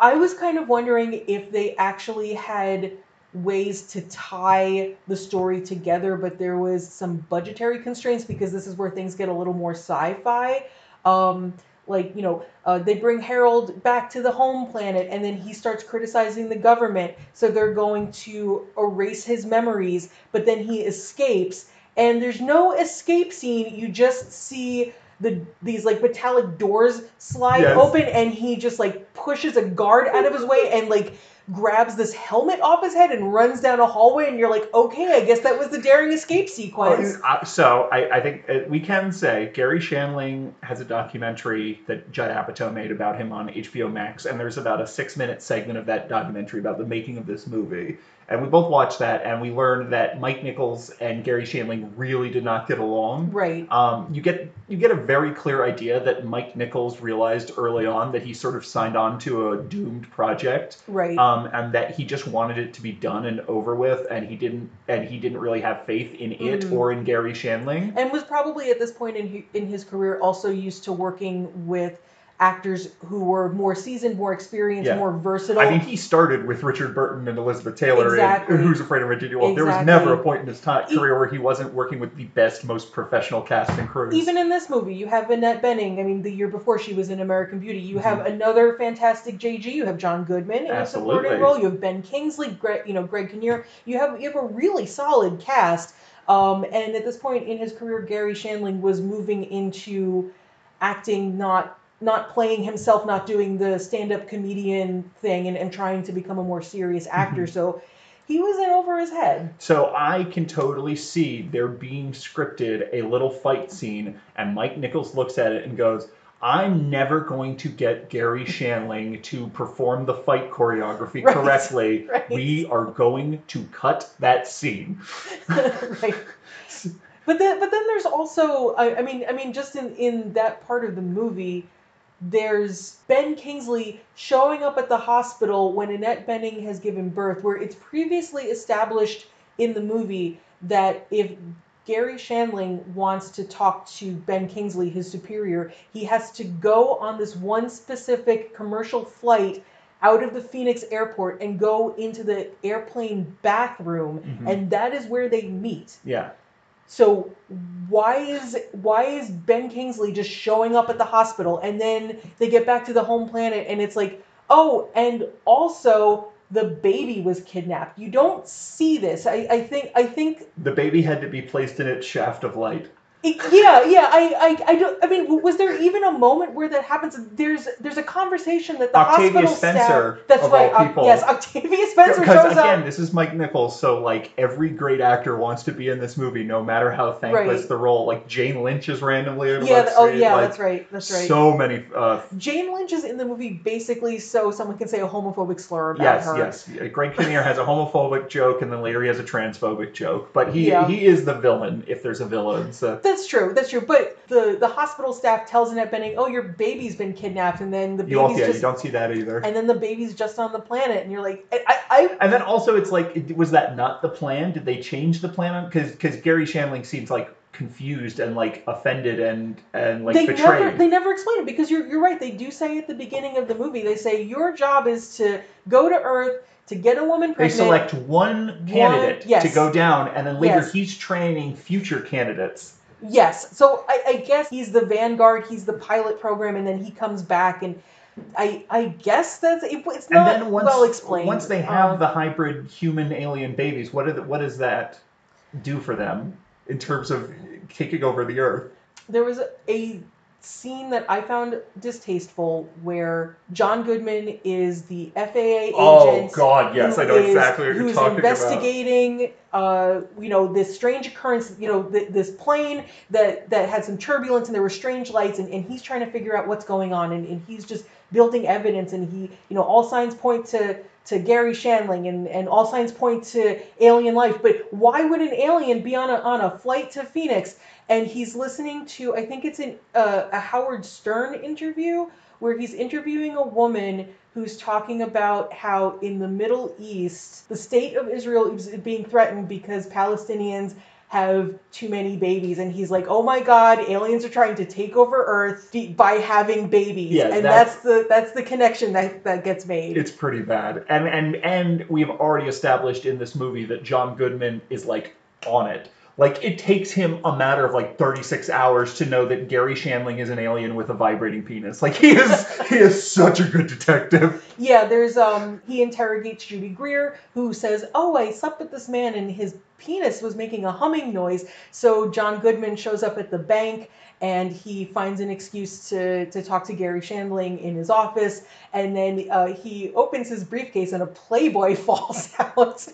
Speaker 1: I was kind of wondering if they actually had ways to tie the story together, but there was some budgetary constraints because this is where things get a little more sci-fi. Um, like you know, uh, they bring Harold back to the home planet, and then he starts criticizing the government. So they're going to erase his memories, but then he escapes, and there's no escape scene. You just see the these like metallic doors slide
Speaker 2: Yes.
Speaker 1: open, and he just like pushes a guard out of his way and like grabs this helmet off his head and runs down a hallway. And you're like, okay, I guess that was the daring escape sequence.
Speaker 2: Uh, so I, I think uh, we can say Gary Shandling has a documentary that Judd Apatow made about him on HBO Max, and there's about a six-minute segment of that documentary about the making of this movie. And we both watched that, and we learned that Mike Nichols and Gary Shandling really did not get along.
Speaker 1: Right.
Speaker 2: Um, you get you get a very clear idea that Mike Nichols realized early on that he sort of signed on to a doomed project,
Speaker 1: Right.
Speaker 2: um, and that he just wanted it to be done and over with, and he didn't and he didn't really have faith in it
Speaker 1: Mm.
Speaker 2: or in Gary Shandling.
Speaker 1: and was probably at this point in in his career also used to working with actors who were more seasoned, more experienced,
Speaker 2: Yeah.
Speaker 1: more versatile.
Speaker 2: I mean, he started with Richard Burton and Elizabeth Taylor
Speaker 1: Exactly.
Speaker 2: in Who's Afraid of Virginia Woolf. There was never a point in his time, career where he wasn't working with the best, most professional cast and crews.
Speaker 1: Even in this movie, you have Annette Bening. I mean, the year before she was in American Beauty. You have
Speaker 2: Mm-hmm.
Speaker 1: another fantastic JG. You have John Goodman in a supporting role. You have Ben Kingsley, Greg, you know, Greg Kinnear. You have you have a really solid cast. Um, and at this point in his career, Gary Shandling was moving into acting, not not playing himself, not doing the stand-up comedian thing, and, and trying to become a more serious mm-hmm. actor. So he was in over his head.
Speaker 2: So I can totally see there being scripted a little fight scene, and Mike Nichols looks at it and goes, I'm never going to get Gary Shandling to perform the fight choreography *laughs*
Speaker 1: Right,
Speaker 2: correctly.
Speaker 1: right.
Speaker 2: We are going to cut that scene. *laughs*
Speaker 1: right. But then, but then there's also, I, I mean, I mean, just in in that part of the movie, there's Ben Kingsley showing up at the hospital when Annette Bening has given birth, where it's previously established in the movie that if Gary Shandling wants to talk to Ben Kingsley, his superior, he has to go on this one specific commercial flight out of the Phoenix airport and go into the airplane bathroom,
Speaker 2: Mhm.
Speaker 1: and that is where they meet.
Speaker 2: Yeah.
Speaker 1: So why is why is Ben Kingsley just showing up at the hospital and then they get back to the home planet and it's like, oh, and also the baby was kidnapped. You don't see this. I, I think I think
Speaker 2: The baby had to be placed in its shaft of light.
Speaker 1: It, yeah, yeah. I, I, I don't. I mean, was there even a moment where that happens? There's, there's a conversation that the
Speaker 2: Octavia
Speaker 1: hospital
Speaker 2: Spencer,
Speaker 1: staff. That's right. Oc-
Speaker 2: people.
Speaker 1: yes, Octavia Spencer
Speaker 2: Because
Speaker 1: shows
Speaker 2: again,
Speaker 1: up.
Speaker 2: this is Mike Nichols, so like every great actor wants to be in this movie, no matter how thankless
Speaker 1: Right.
Speaker 2: the role. Like Jane Lynch is randomly
Speaker 1: Yeah. Oh, yeah.
Speaker 2: like,
Speaker 1: that's right. That's right.
Speaker 2: So many. Uh,
Speaker 1: Jane Lynch is in the movie basically so someone can say a homophobic slur about
Speaker 2: yes,
Speaker 1: her.
Speaker 2: yes. Uh, Greg Kinnear has a homophobic joke, and then later he has a transphobic joke. But he
Speaker 1: Yeah.
Speaker 2: he is the villain if there's a villain. So
Speaker 1: That's true. That's true. But the the hospital staff tells Annette Bening, "Oh, your baby's been kidnapped," and then the
Speaker 2: you don't,
Speaker 1: baby's
Speaker 2: yeah,
Speaker 1: just
Speaker 2: you don't see that either.
Speaker 1: and then the baby's just on the planet, and you're like, I, I,
Speaker 2: And then also, it's like, was that not the plan? Did they change the plan? Because because Gary Shandling seems like confused and like offended and and like
Speaker 1: they
Speaker 2: betrayed.
Speaker 1: never they never explain it because you're you're right. They do say at the beginning of the movie, they say your job is to go to Earth to get a woman pregnant.
Speaker 2: They select one candidate
Speaker 1: yes.
Speaker 2: to go down, and then later
Speaker 1: Yes.
Speaker 2: he's training future candidates.
Speaker 1: Yes. So I, I guess he's the vanguard. He's the pilot program, and then he comes back, and I I guess that's it, it's not
Speaker 2: once
Speaker 1: well explained.
Speaker 2: once they have
Speaker 1: Uh,
Speaker 2: the hybrid human alien babies, what, are the, what does that do for them in terms of taking over the Earth?
Speaker 1: there was a, a scene that I found distasteful where John Goodman is the FAA agent.
Speaker 2: Oh, God, yes, I know
Speaker 1: is-
Speaker 2: exactly what you're
Speaker 1: who's
Speaker 2: talking about.
Speaker 1: investigating, uh, you know, this strange occurrence. You know, th- this plane that that had some turbulence and there were strange lights, and, and he's trying to figure out what's going on, and, and he's just building evidence, and he, you know, all signs point to to Gary Shandling, and, and all signs point to alien life. But why would an alien be on a on a flight to Phoenix? And he's listening to, I think it's in uh, a Howard Stern interview where he's interviewing a woman who's talking about how in the Middle East, the state of Israel is being threatened because Palestinians have too many babies. And he's like, oh my God, aliens are trying to take over Earth by having babies.
Speaker 2: Yeah,
Speaker 1: and
Speaker 2: that's-
Speaker 1: that's, the that's the connection that, that gets made.
Speaker 2: It's pretty bad, and and and we have already established in this movie that John Goodman is like on it. Like it takes him a matter of like 36 hours to know that Gary Shandling is an alien with a vibrating penis. Like he is *laughs* he is such a good detective.
Speaker 1: Yeah, there's um he interrogates Judy Greer who says, "Oh, I slept with this man and his penis was making a humming noise." So John Goodman shows up at the bank and he finds an excuse to to talk to Gary Shandling in his office and then uh, he opens his briefcase and a Playboy *laughs* falls out.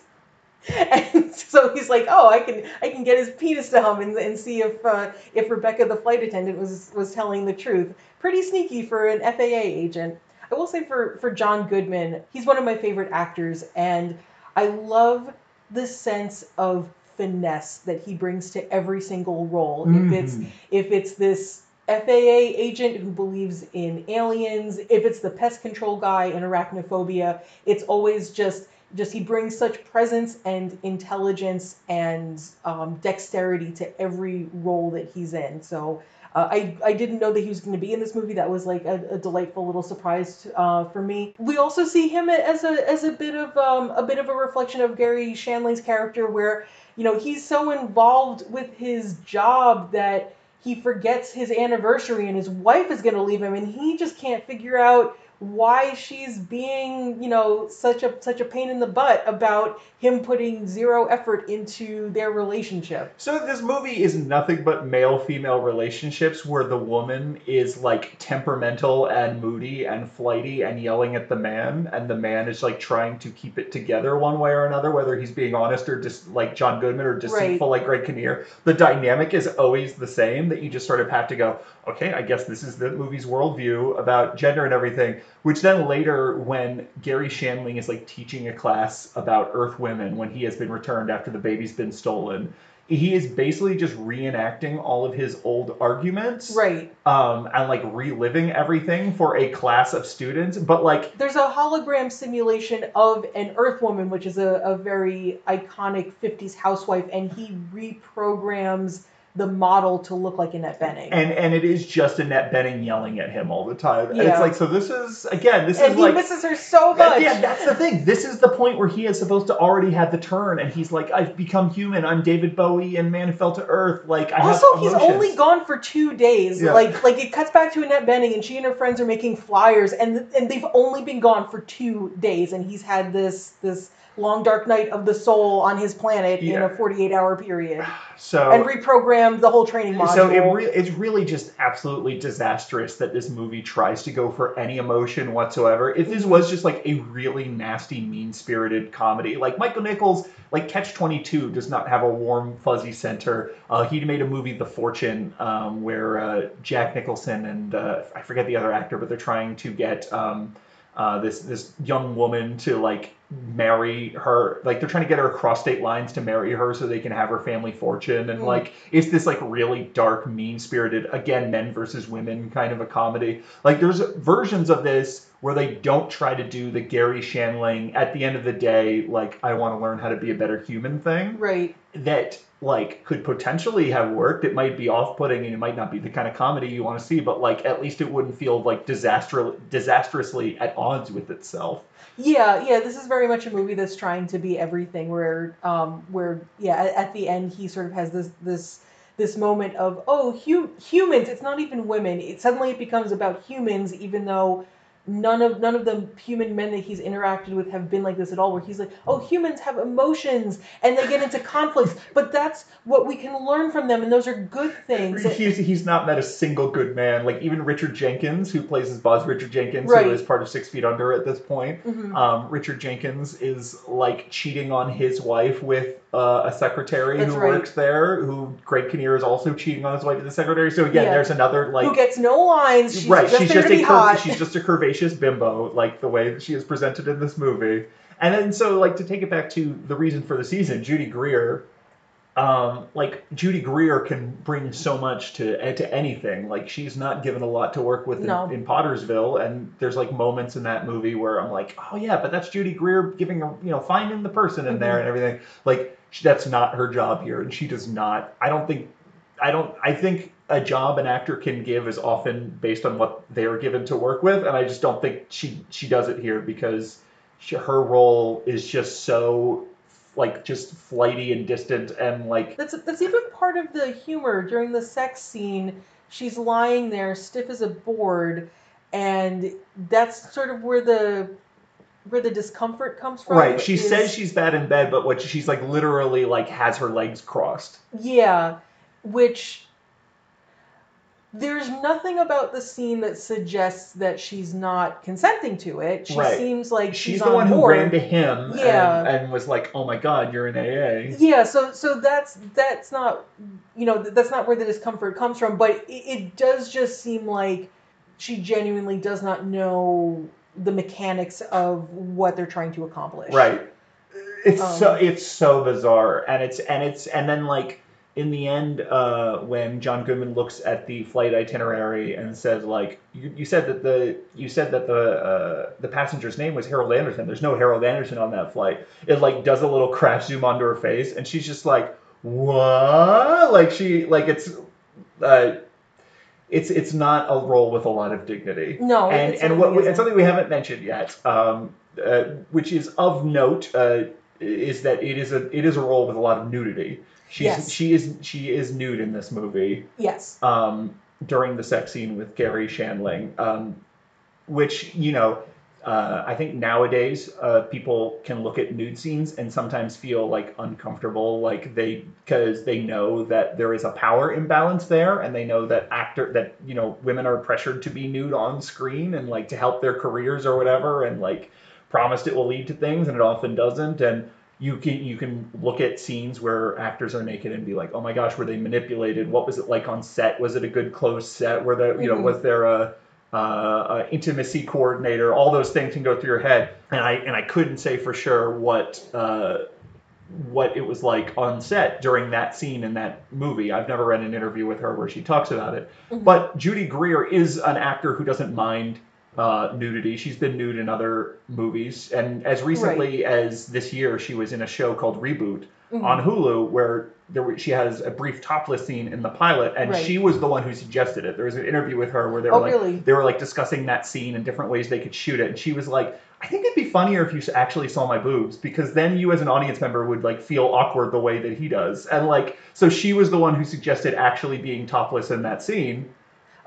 Speaker 1: *laughs* and so he's like, "Oh, I can I can get his penis to hum and, and see if uh, if Rebecca, the flight attendant, was was telling the truth." Pretty sneaky for an FAA agent. I will say for for John Goodman, he's one of my favorite actors, and I love the sense of finesse that he brings to every single role.
Speaker 2: Mm-hmm.
Speaker 1: If it's if it's this FAA agent who believes in aliens, if it's the pest control guy in arachnophobia, it's always just just he brings such presence and intelligence and um, dexterity to every role that he's in. So uh, I I didn't know that he was going to be in this movie. That was like a, a delightful little surprise uh, for me. We also see him as a as a bit of um, a bit of a reflection of Gary Shandling's character, where you know he's so involved with his job that he forgets his anniversary and his wife is going to leave him, and he just can't figure out why she's being you know such a such a pain in the butt about him putting zero effort into their relationship
Speaker 2: So this movie is nothing but male female relationships where the woman is like temperamental and moody and flighty and yelling at the man and the man is like trying to keep it together one way or another whether he's being honest or just like John Goodman or deceitful like Greg Kinnear. The dynamic is always the same that you just sort of have to go, okay, I guess this is the movie's worldview about gender and everything. Which then later, when Gary Shandling is like teaching a class about Earth women when he has been returned after the baby's been stolen, he is basically just reenacting all of his old arguments,
Speaker 1: right
Speaker 2: um, and like reliving everything for a class of students. But like,
Speaker 1: there's a hologram simulation of an earth woman which is a, a very iconic 50s housewife and he reprograms the model to look like Annette Bening.
Speaker 2: and and it is just Annette Bening yelling at him all the time. And it's like, so this is again, this
Speaker 1: And
Speaker 2: is
Speaker 1: he
Speaker 2: like.
Speaker 1: misses her so much.
Speaker 2: yeah, that's the thing. This is the point where he is supposed to already have the turn, and he's like, "I've become human. I'm David Bowie and Man Who Fell to Earth." Like, I
Speaker 1: also, he's only gone for two days.
Speaker 2: Yeah.
Speaker 1: Like, like it cuts back to Annette Bening, and she and her friends are making flyers, and and they've only been gone for two days, and he's had this this long dark night of the soul on his planet in a 48 hour period, *sighs*
Speaker 2: so.
Speaker 1: and reprogrammed the whole training module.
Speaker 2: so it re- it's really just absolutely disastrous that this movie tries to go for any emotion whatsoever. If this was just like a really nasty, mean-spirited comedy, like Michael Nichols, like Catch Twenty Two does not have a warm, fuzzy center. Uh, he made a movie, The Fortune, um, where uh, Jack Nicholson and uh, I forget the other actor, but they're trying to get um, uh, this this young woman to like marry her like they're trying to get her across state lines to marry her so they can have her family fortune and
Speaker 1: Mm.
Speaker 2: like it's this like really dark mean spirited again men versus women kind of a comedy like there's versions of this where they don't try to do the gary shandling at the end of the day like i want to learn how to be a better human thing
Speaker 1: right.
Speaker 2: that like could potentially have worked. It might be off-putting and it might not be the kind of comedy you want to see, but like at least it wouldn't feel like disastrously at odds with itself.
Speaker 1: Yeah, yeah, this is very much a movie that's trying to be everything. Where, um, where, yeah, at, at the end he sort of has this this this moment of oh, hu- humans. It's not even women. It suddenly it becomes about humans, even though none of none of the human men that he's interacted with have been like this at all. Where he's like, oh, humans have emotions and they get into conflicts, *laughs* but that's what we can learn from them, and those are good things.
Speaker 2: He's, he's not met a single good man. Like even Richard Jenkins, who plays as Buzz Richard Jenkins,
Speaker 1: Right.
Speaker 2: who is part of Six Feet Under at this point.
Speaker 1: Mhm.
Speaker 2: Um, Richard Jenkins is like cheating on his wife with uh, a secretary
Speaker 1: That's
Speaker 2: who
Speaker 1: right.
Speaker 2: works there. Who Greg Kinnear is also cheating on his wife with the secretary. So again,
Speaker 1: Yeah.
Speaker 2: there's another like
Speaker 1: Who gets no lines? She's
Speaker 2: right,
Speaker 1: just
Speaker 2: she's
Speaker 1: there
Speaker 2: just
Speaker 1: to
Speaker 2: a
Speaker 1: be
Speaker 2: cur-
Speaker 1: hot.
Speaker 2: she's just a curvaceous bimbo, like the way that she is presented in this movie. And then so like to take it back to the reason for the season, Judy Greer, um, like Judy Greer can bring so much to to anything. Like she's not given a lot to work with in,
Speaker 1: No.
Speaker 2: in Pottersville, and there's like moments in that movie where I'm like, oh yeah, but that's Judy Greer giving a you know finding the person in there
Speaker 1: Mhm.
Speaker 2: and everything. Like she, that's not her job here, and she does not. I don't think I don't. I think a job an actor can give is often based on what they are given to work with, and I just don't think she she does it here because she, her role is just so like just flighty and distant and like
Speaker 1: That's that's even part of the humor during the sex scene. She's lying there stiff as a board, and that's sort of where the where the discomfort comes from.
Speaker 2: right. She
Speaker 1: is-
Speaker 2: says she's bad in bed, but what she's like literally like has her legs crossed.
Speaker 1: yeah, which there's nothing about the scene that suggests that she's not consenting to it. She
Speaker 2: Right.
Speaker 1: seems like she's,
Speaker 2: She's, the
Speaker 1: on
Speaker 2: one who ran to him
Speaker 1: Yeah.
Speaker 2: and, and was like, "Oh my God, you're in AA."
Speaker 1: Yeah, so so that's that's not you know that's not where the discomfort comes from, but it, it does just seem like she genuinely does not know the mechanics of what they're trying to accomplish.
Speaker 2: Right. It's so
Speaker 1: Um,
Speaker 2: it's so bizarre, and it's and it's and then like in the end, uh, when John Goodman looks at the flight itinerary and says like, you, you said that the you said that the uh, the passenger's name was Harold Anderson. There's no Harold Anderson on that flight. It like does a little crash zoom onto her face, and she's just like, what? Like she like it's. Uh, it's it's not a role with a lot of dignity
Speaker 1: No,
Speaker 2: and and what we, and something we haven't mentioned yet, um, uh, which is of note, uh, is that it is a it is a role with a lot of nudity. She's
Speaker 1: Yes.
Speaker 2: she is she is nude in this movie
Speaker 1: Yes.
Speaker 2: um, during the sex scene with Gary Shandling, um, which you know. Uh, I think nowadays uh, people can look at nude scenes and sometimes feel like uncomfortable, like they because they know that there is a power imbalance there, and they know that actor that you know women are pressured to be nude on screen and like to help their careers or whatever, and like promised it will lead to things, and it often doesn't, and you can you can look at scenes where actors are naked and be like, oh my gosh, were they manipulated? What was it like on set? Was it a good close set? Were there you know
Speaker 1: Mhm.
Speaker 2: was there a uh, intimacy coordinator? All those things can go through your head, and I and I couldn't say for sure what. Uh, what it was like on set during that scene in that movie. I've never read an interview with her where she talks about it.
Speaker 1: Mhm.
Speaker 2: But Judy Greer is an actor who doesn't mind uh, nudity. She's been nude in other movies, and as recently as this year, she was in a show called Reboot
Speaker 1: Mhm.
Speaker 2: on Hulu, where there were, she has a brief topless scene in the pilot, and
Speaker 1: Right.
Speaker 2: she was the one who suggested it. There was an interview with her where they were
Speaker 1: Oh,
Speaker 2: like
Speaker 1: really?
Speaker 2: they were like discussing that scene and different ways they could shoot it, and she was like. I think it'd be funnier if you actually saw my boobs because then you as an audience member would like feel awkward the way that he does. And like so she was the one who suggested actually being topless in that scene.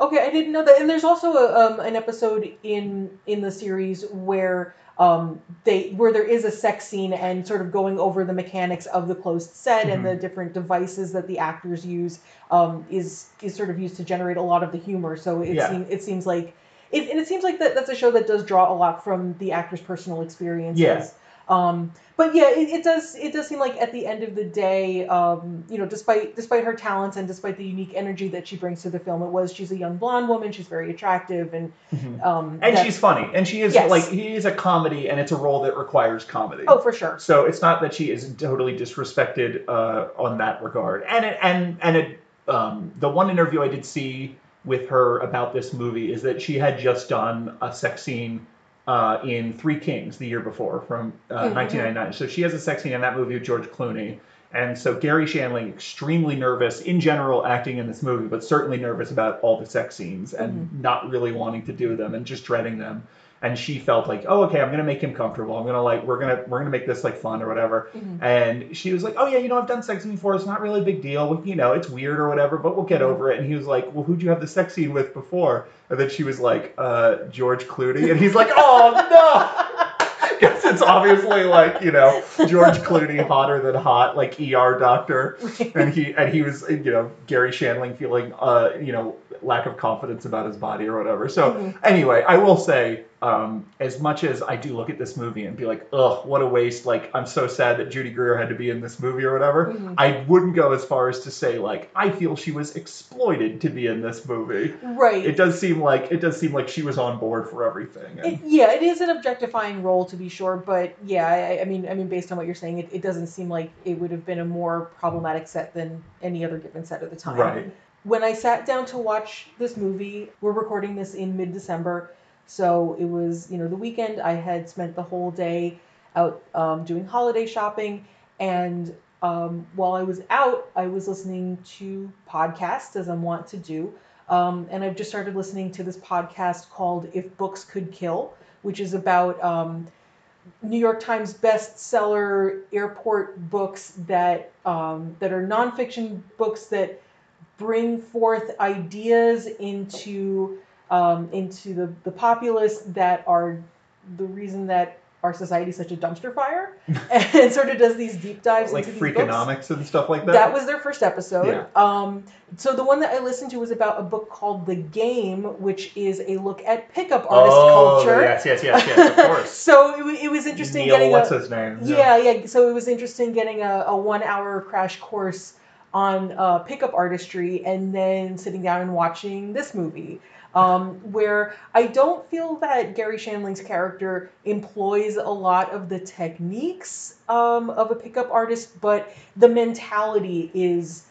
Speaker 1: Okay, I didn't know that. And there's also a, um, an episode in in the series where um, they where there is a sex scene and sort of going over the mechanics of the closed set and
Speaker 2: Mhm.
Speaker 1: the different devices that the actors use um, is is sort of used to generate a lot of the humor. So it
Speaker 2: Yeah.
Speaker 1: seems it seems like it, and it seems like that that's a show that does draw a lot from the actors' personal experiences.
Speaker 2: Yeah.
Speaker 1: Um, but yeah, it, it does. It does seem like at the end of the day, um, you know, despite despite her talents and despite the unique energy that she brings to the film, it was she's a young blonde woman. She's very attractive, and um,
Speaker 2: And she's funny. And she is
Speaker 1: Yes.
Speaker 2: like he is a comedy and it's a role that requires comedy.
Speaker 1: oh for sure.
Speaker 2: So it's not that she is totally disrespected uh, on that regard. And it, and and it, um, the one interview I did see with her about this movie is that she had just done a sex scene uh, in Three Kings the year before from uh,
Speaker 1: Mhm.
Speaker 2: 1999. So she has a sex scene in that movie with George Clooney. And so Gary Shandling, extremely nervous in general acting in this movie, but certainly nervous about all the sex scenes and not really wanting to do them and just dreading them. And she felt like, oh, okay, I'm gonna make him comfortable. I'm gonna like, we're gonna we're gonna make this like fun or whatever.
Speaker 1: Mhm.
Speaker 2: And she was like, oh yeah, you know, I've done sex before. It's not really a big deal. You know, it's weird or whatever, but we'll get over it. And he was like, well, who'd you have the sex scene with before? And then she was like, uh, George Clooney. And he's like, oh no. *laughs* Yes, it's obviously like you know George Clooney hotter than hot, like ER doctor, *laughs* and he and he was you know Gary Shandling feeling uh you know lack of confidence about his body or whatever. So
Speaker 1: Mhm.
Speaker 2: anyway, I will say um, as much as I do look at this movie and be like, ugh, what a waste. Like I'm so sad that Judy Greer had to be in this movie or whatever.
Speaker 1: Mhm.
Speaker 2: I wouldn't go as far as to say like I feel she was exploited to be in this movie.
Speaker 1: right.
Speaker 2: It does seem like it does seem like she was on board for everything. And,
Speaker 1: It, yeah, it is an objectifying role to be sure, but yeah, I, I mean, I mean, based on what you're saying, it, it doesn't seem like it would have been a more problematic set than any other given set at the time.
Speaker 2: Right.
Speaker 1: When I sat down to watch this movie, we're recording this in mid-December, so it was you know the weekend. I had spent the whole day out um, doing holiday shopping, and um, while I was out, I was listening to podcasts as I'm wont to do. Um, and I've just started listening to this podcast called If Books Could Kill, which is about um, New York Times bestseller airport books that um, that are nonfiction books that bring forth ideas into um, into the, the populace that are the reason that our society is such a dumpster fire *laughs* and sort of does these deep dives
Speaker 2: like
Speaker 1: into these books.
Speaker 2: freakonomics and stuff like that.
Speaker 1: That was their first episode.
Speaker 2: Yeah.
Speaker 1: Um, so the one that I listened to was about a book called The Game, which is a look at pickup artist
Speaker 2: oh,
Speaker 1: culture.
Speaker 2: yes, yes, yes, yes, of course. *laughs*
Speaker 1: so it, it was interesting
Speaker 2: Neil,
Speaker 1: getting
Speaker 2: what's
Speaker 1: a,
Speaker 2: his name?
Speaker 1: yeah, yeah. So it was interesting getting a, a one hour crash course on uh, pickup artistry and then sitting down and watching this movie. Um, where I don't feel that Gary Shandling's character employs a lot of the techniques um, of a pickup artist, but the mentality is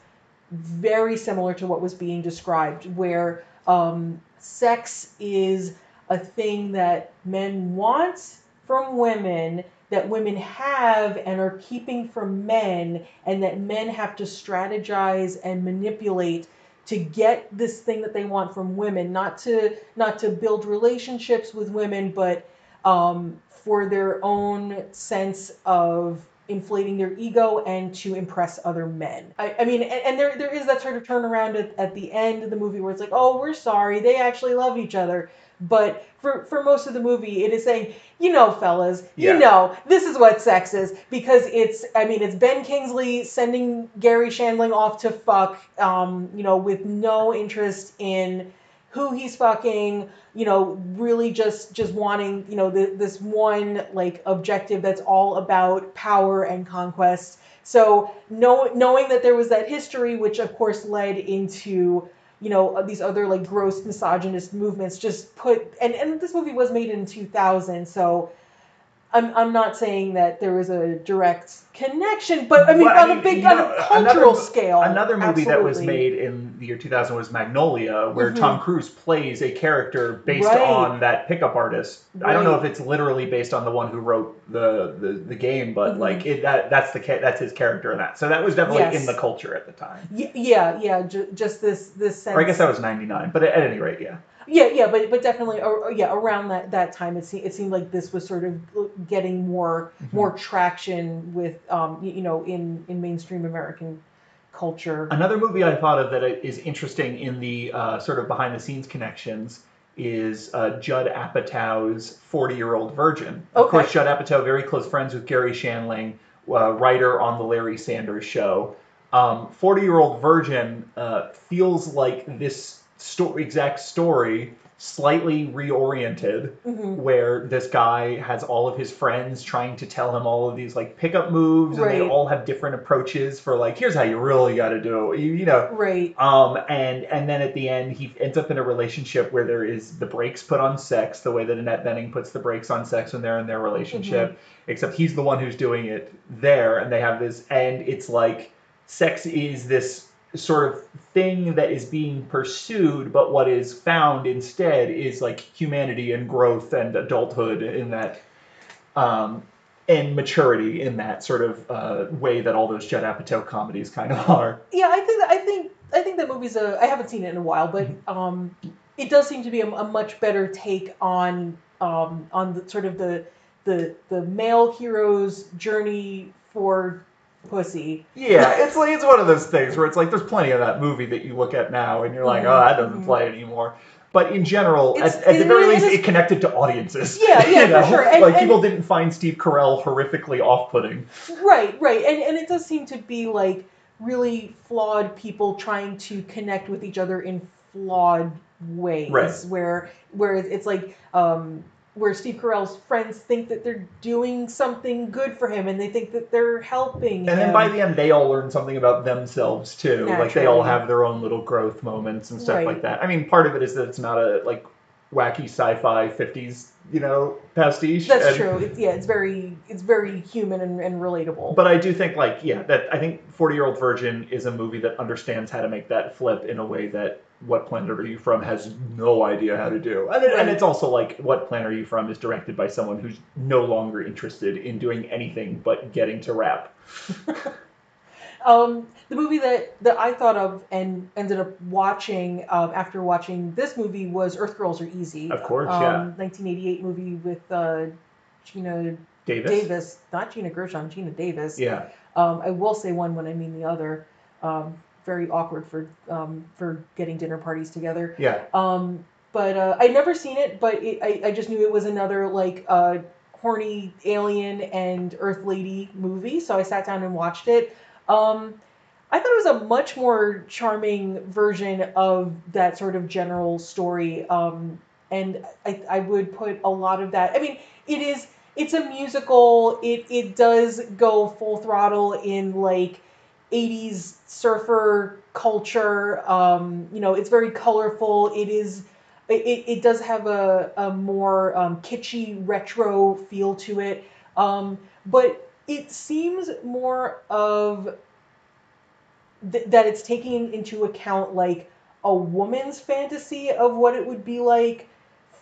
Speaker 1: very similar to what was being described, where um, sex is a thing that men want from women that women have and are keeping from men and that men have to strategize and manipulate to get this thing that they want from women not to not to build relationships with women but um, for their own sense of inflating their ego and to impress other men. I, I mean, and, and there there is that sort of turnaround at, at the end of the movie where it's like, oh, we're sorry, they actually love each other. But for, for most of the movie, it is saying, you know, fellas,
Speaker 2: Yeah.
Speaker 1: you know, this is what sex is because it's, I mean, it's Ben Kingsley sending Gary Shandling off to fuck, um, you know, with no interest in who he's fucking, you know, really just just wanting, you know, the, this one like objective that's all about power and conquest. So know, knowing that there was that history, which of course led into you know uh, these other like gross misogynist movements, just put and and this movie was made in 2000, so. I'm, I'm not saying that there was a direct connection, but I mean
Speaker 2: Well, I
Speaker 1: on
Speaker 2: mean,
Speaker 1: a big on
Speaker 2: know,
Speaker 1: a cultural
Speaker 2: another-
Speaker 1: scale.
Speaker 2: Another movie that was made in the year 2000 was Magnolia, where
Speaker 1: Mhm.
Speaker 2: Tom Cruise plays a character based
Speaker 1: Right.
Speaker 2: on that pickup artist. I don't know if it's literally based on the one who wrote the the, the game, but
Speaker 1: Mhm.
Speaker 2: like it, that that's the that's his character in that. So that was definitely
Speaker 1: Yes.
Speaker 2: in the culture at the time.
Speaker 1: Y- yeah, yeah, ju- just this this sense.
Speaker 2: Or I guess that was 99, but at any rate, yeah.
Speaker 1: Yeah, yeah, but but definitely, or, yeah, around that that time, it seemed it seemed like this was sort of getting more
Speaker 2: Mhm.
Speaker 1: more traction with, um, y- you know, in in mainstream American culture.
Speaker 2: Another movie I thought of that is interesting in the uh, sort of behind the scenes connections is uh, Judd Apatow's 40 Year Old Virgin. Of
Speaker 1: Okay.
Speaker 2: course, Judd Apatow, very close friends with Gary Shandling, uh, writer on The Larry Sanders Show. 40 Year Old Virgin uh, feels like this sto- exact story, slightly reoriented
Speaker 1: Mhm.
Speaker 2: where this guy has all of his friends trying to tell him all of these like pickup moves and they all have different approaches for like here's how you really got to do it you, you know
Speaker 1: Right.
Speaker 2: um and and then at the end he ends up in a relationship where there is the brakes put on sex the way that Annette Bening puts the brakes on sex when they're in their relationship except he's the one who's doing it there and they have this and it's like sex is this sort of thing that is being pursued but what is found instead is like humanity and growth and adulthood in that um and maturity in that sort of uh, way that all those Judd Apatow comedies kind of *laughs* are.
Speaker 1: Yeah, I think I think I think that movie's a. I haven't seen it in a while, but
Speaker 2: Mm-hmm.
Speaker 1: um, it does seem to be a, a much better take on um on the sort of the the the male hero's journey for pussy.
Speaker 2: Yeah, it's like it's one of those things where it's like there's plenty of that movie that you look at now and you're like, oh, that doesn't
Speaker 1: mhm.
Speaker 2: play anymore. But in general,
Speaker 1: It's-
Speaker 2: at, at the very least,
Speaker 1: is-
Speaker 2: it connected to audiences.
Speaker 1: Yeah, *laughs* yeah,
Speaker 2: You
Speaker 1: for sure. And-
Speaker 2: like
Speaker 1: and-
Speaker 2: people didn't find Steve Carell horrifically off-putting.
Speaker 1: Right, right, and and it does seem to be like really flawed people trying to connect with each other in flawed ways,
Speaker 2: Right.
Speaker 1: where where it's like um, where Steve Carell's friends think that they're doing something good for him, and they think that they're helping
Speaker 2: And then by the end, they all learn something about themselves too. Like they all have their own little growth moments and stuff
Speaker 1: Right.
Speaker 2: like that. I mean, part of it is that it's not a like wacky sci-fi '50s, you know, pastiche.
Speaker 1: That's
Speaker 2: and-
Speaker 1: true. It's, yeah, it's very it's very human and, and relatable.
Speaker 2: But I do think, like, yeah, that I think Forty Year Old Virgin is a movie that understands how to make that flip in a way that What Planet Are You From has no idea how to do. And, it, and it's also like What Planet Are You From is directed by someone who's no longer interested in doing anything but getting to wrap. *laughs*
Speaker 1: Um, the movie that, that I thought of and ended up watching um, after watching this movie was Earth Girls Are Easy.
Speaker 2: Of course,
Speaker 1: um,
Speaker 2: yeah.
Speaker 1: 1988 movie with uh, Geena
Speaker 2: Davis.
Speaker 1: Davis, not Gina Gershon, Geena Davis.
Speaker 2: Yeah.
Speaker 1: Um, I will say one when I mean the other. Um, very awkward for um, for getting dinner parties together.
Speaker 2: Yeah.
Speaker 1: Um, but uh, I'd never seen it, but it, I, I just knew it was another like uh, horny alien and Earth lady movie, so I sat down and watched it. Um, I thought it was a much more charming version of that sort of general story, um, and I, I would put a lot of that. I mean, it is it's a musical. It it does go full throttle in like 80s surfer culture. Um, you know, it's very colorful. It is. It, it does have a, a more um, kitschy retro feel to it, um, but it seems more of th- that it's taking into account like a woman's fantasy of what it would be like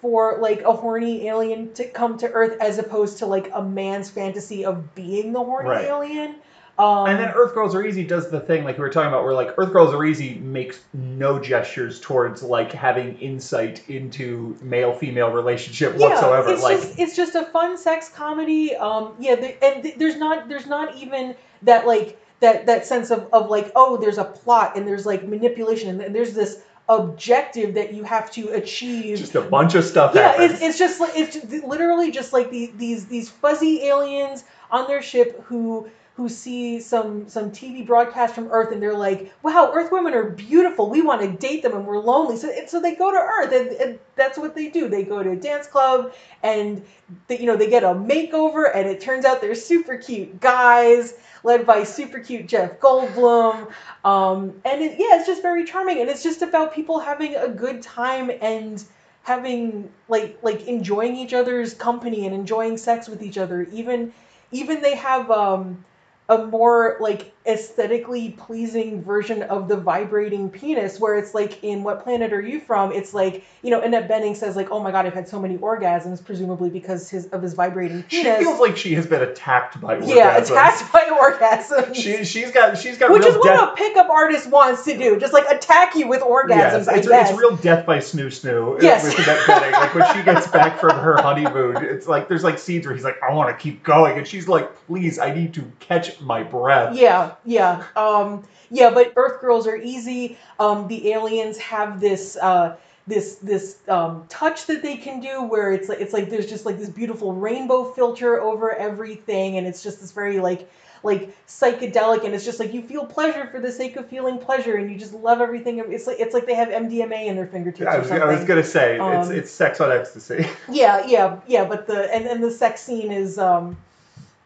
Speaker 1: for like a horny alien to come to Earth as opposed to like a man's fantasy of being the horny
Speaker 2: Right.
Speaker 1: alien. Um,
Speaker 2: And then Earth Girls Are Easy does the thing like we were talking about, where like Earth Girls Are Easy makes no gestures towards like having insight into male female relationship whatsoever.
Speaker 1: It's
Speaker 2: like
Speaker 1: just it's just a fun sex comedy. Um, yeah, the, and th- there's not there's not even that like that that sense of of like oh there's a plot and there's like manipulation and there's this objective that you have to achieve.
Speaker 2: just a bunch of stuff
Speaker 1: yeah, it's, it's just like it's literally just like the, these these fuzzy aliens on their ship who who see some some TV broadcast from Earth and they're like, "Wow, Earth women are beautiful. We want to date them, and we're lonely." So so they go to Earth, and, and that's what they do. They go to a dance club, and they, you know they get a makeover, and it turns out they're super cute guys led by super cute Jeff Goldblum. Um, and it, yeah, it's just very charming, and it's just about people having a good time and having like like enjoying each other's company and enjoying sex with each other. Even even they have um, a more like aesthetically pleasing version of the vibrating penis, where it's like in What Planet Are You From? It's like you know Annette Bening says like, oh my god, I've had so many orgasms, presumably because his of his vibrating penis she
Speaker 2: feels like she has been attacked by orgasms.
Speaker 1: yeah, attacked by orgasms.
Speaker 2: She she's got she's got
Speaker 1: which is
Speaker 2: death.
Speaker 1: what a pickup artist wants to do, just like attack you with orgasms.
Speaker 2: Yes,
Speaker 1: I
Speaker 2: it's, it's real death by snoo snoo.
Speaker 1: Uh, yes.
Speaker 2: With Annette Bening. Like when she gets back from her honeymoon, it's like there's like scenes where he's like, I want to keep going, and she's like, Please, I need to catch my breath.
Speaker 1: Yeah, yeah, um, yeah. But Earth girls are easy. Um, the aliens have this uh, this this um, touch that they can do where it's like it's like there's just like this beautiful rainbow filter over everything, and it's just this very like like psychedelic, and it's just like you feel pleasure for the sake of feeling pleasure, and you just love everything. It's like it's like they have MDMA in their fingertips
Speaker 2: I was. I was gonna say it's
Speaker 1: Um,
Speaker 2: it's sex on ecstasy. *laughs*
Speaker 1: Yeah, yeah, yeah. But the and, and the sex scene is um,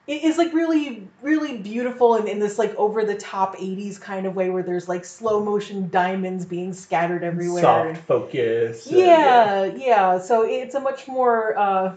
Speaker 1: is like really really beautiful and in this like over the top '80s kind of way where there's like slow motion diamonds being scattered everywhere.
Speaker 2: Soft focus. and-
Speaker 1: yeah, yeah. So it's a much more uh,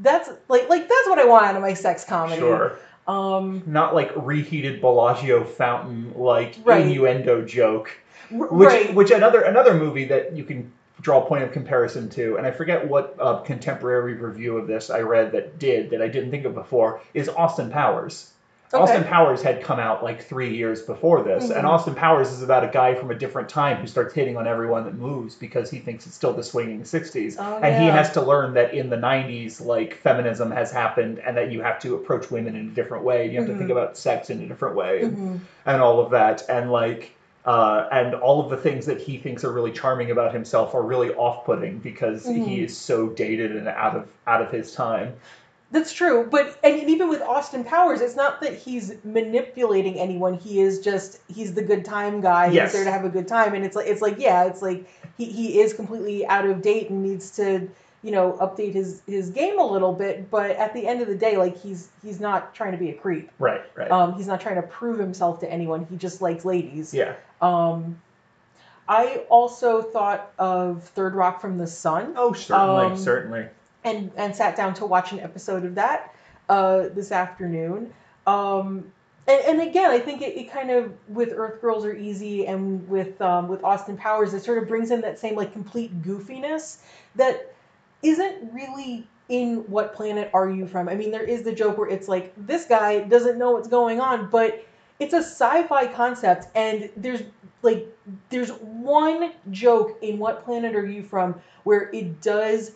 Speaker 1: that's like like that's what I want out of my sex comedy.
Speaker 2: Sure.
Speaker 1: Um,
Speaker 2: Not like reheated Bellagio fountain like
Speaker 1: Right.
Speaker 2: innuendo joke. Which
Speaker 1: right.
Speaker 2: which another another movie that you can draw a point of comparison to, and I forget what uh, contemporary review of this I read that did that I didn't think of before is Austin Powers.
Speaker 1: Okay.
Speaker 2: Austin Powers had come out like three years before this, and
Speaker 1: Mhm.
Speaker 2: Austin Powers is about a guy from a different time who starts hitting on everyone that moves because he thinks it's still the swinging '60s,
Speaker 1: Oh,
Speaker 2: and he has to learn that in the '90s, like feminism has happened, and that you have to approach women in a different way, and you have
Speaker 1: Mhm.
Speaker 2: to think about sex in a different way, and
Speaker 1: Mhm.
Speaker 2: and all of that and like uh, and all of the things that he thinks are really charming about himself are really off-putting because
Speaker 1: Mhm.
Speaker 2: he is so dated and out of out of his time.
Speaker 1: That's true, but and even with Austin Powers, it's not that he's manipulating anyone. He is just he's the good time guy.
Speaker 2: Yes.
Speaker 1: He's there to have a good time, and it's like it's like yeah, it's like he, he is completely out of date and needs to you know update his his game a little bit. But at the end of the day, like he's he's not trying to be a creep.
Speaker 2: Right, right.
Speaker 1: Um, he's not trying to prove himself to anyone. He just likes ladies.
Speaker 2: yeah.
Speaker 1: Um, I also thought of Third Rock from the Sun
Speaker 2: Oh, certainly,
Speaker 1: um,
Speaker 2: certainly.
Speaker 1: and and sat down to watch an episode of that uh, this afternoon. Um, and, and again, I think it, it kind of with Earth Girls Are Easy and with um, with Austin Powers, it sort of brings in that same like complete goofiness that isn't really in what planet are you from? I mean, there is the joke where it's like this guy doesn't know what's going on, but it's a sci-fi concept, and there's like there's one joke in what planet are you from where it does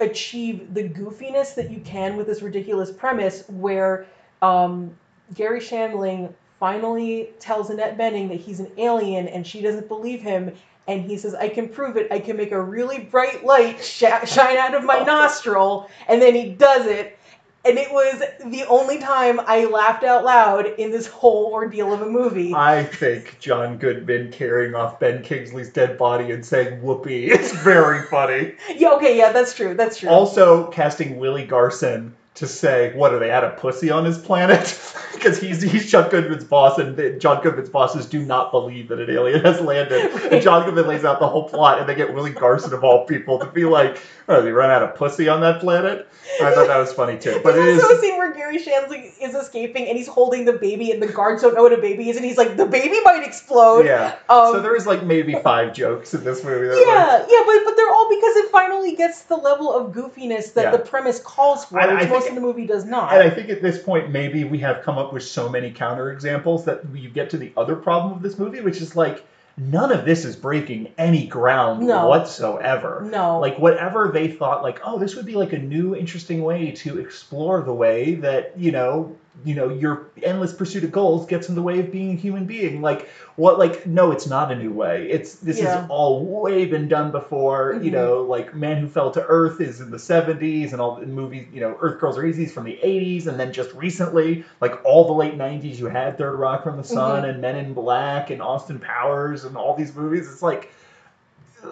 Speaker 1: achieve the goofiness that you can with this ridiculous premise where um, Gary Shandling finally tells Annette Bening that he's an alien and she doesn't believe him. And he says, I can prove it. I can make a really bright light sh- shine out of my nostril. And then he does it. And it was the only time I laughed out loud in this whole ordeal of a movie.
Speaker 2: I think John Goodman carrying off Ben Kingsley's dead body and saying "whoopee" is very funny. *laughs*
Speaker 1: Yeah, okay, yeah, that's true. That's true.
Speaker 2: Also, casting Willie Garson to say, "What do they had a pussy on his planet?" *laughs* Because he's he's John Goodman's boss, and the, John Goodman's bosses do not believe that an alien has landed. And *laughs* John Goodman lays out the whole plot, and they get Willie Garson of all people to be like, "Oh, they run out of pussy on that planet." I thought that was funny too. But it
Speaker 1: There's
Speaker 2: is
Speaker 1: also a scene where Gary Shandling is escaping and he's holding the baby, and the guards don't know what a baby is, and he's like, "The baby might explode."
Speaker 2: yeah.
Speaker 1: Um,
Speaker 2: so there is like maybe five jokes in this movie. That were-
Speaker 1: yeah, yeah, but but they're all because it finally gets the level of goofiness that
Speaker 2: Yeah.
Speaker 1: the premise calls for,
Speaker 2: And I
Speaker 1: which
Speaker 2: think-
Speaker 1: of the movie does not.
Speaker 2: And I think at this point, maybe we have come up with so many counterexamples that you get to the other problem of this movie, which is like none of this is breaking any ground
Speaker 1: No.
Speaker 2: whatsoever.
Speaker 1: no,
Speaker 2: Like whatever they thought, like oh, this would be like a new, interesting way to explore the way that you know, you know, your endless pursuit of goals gets in the way of being a human being. Like what? Like no, it's not a new way. It's this
Speaker 1: Yeah.
Speaker 2: has all way been done before. You
Speaker 1: Mhm.
Speaker 2: know, like Man Who Fell to Earth is in the '70s, and all the movies. You know, Earth Girls Are Easy is from the '80s, and then just recently, like all the late '90s, you had Third Rock from the Sun
Speaker 1: Mhm.
Speaker 2: and Men in Black and Austin Powers and all these movies. It's like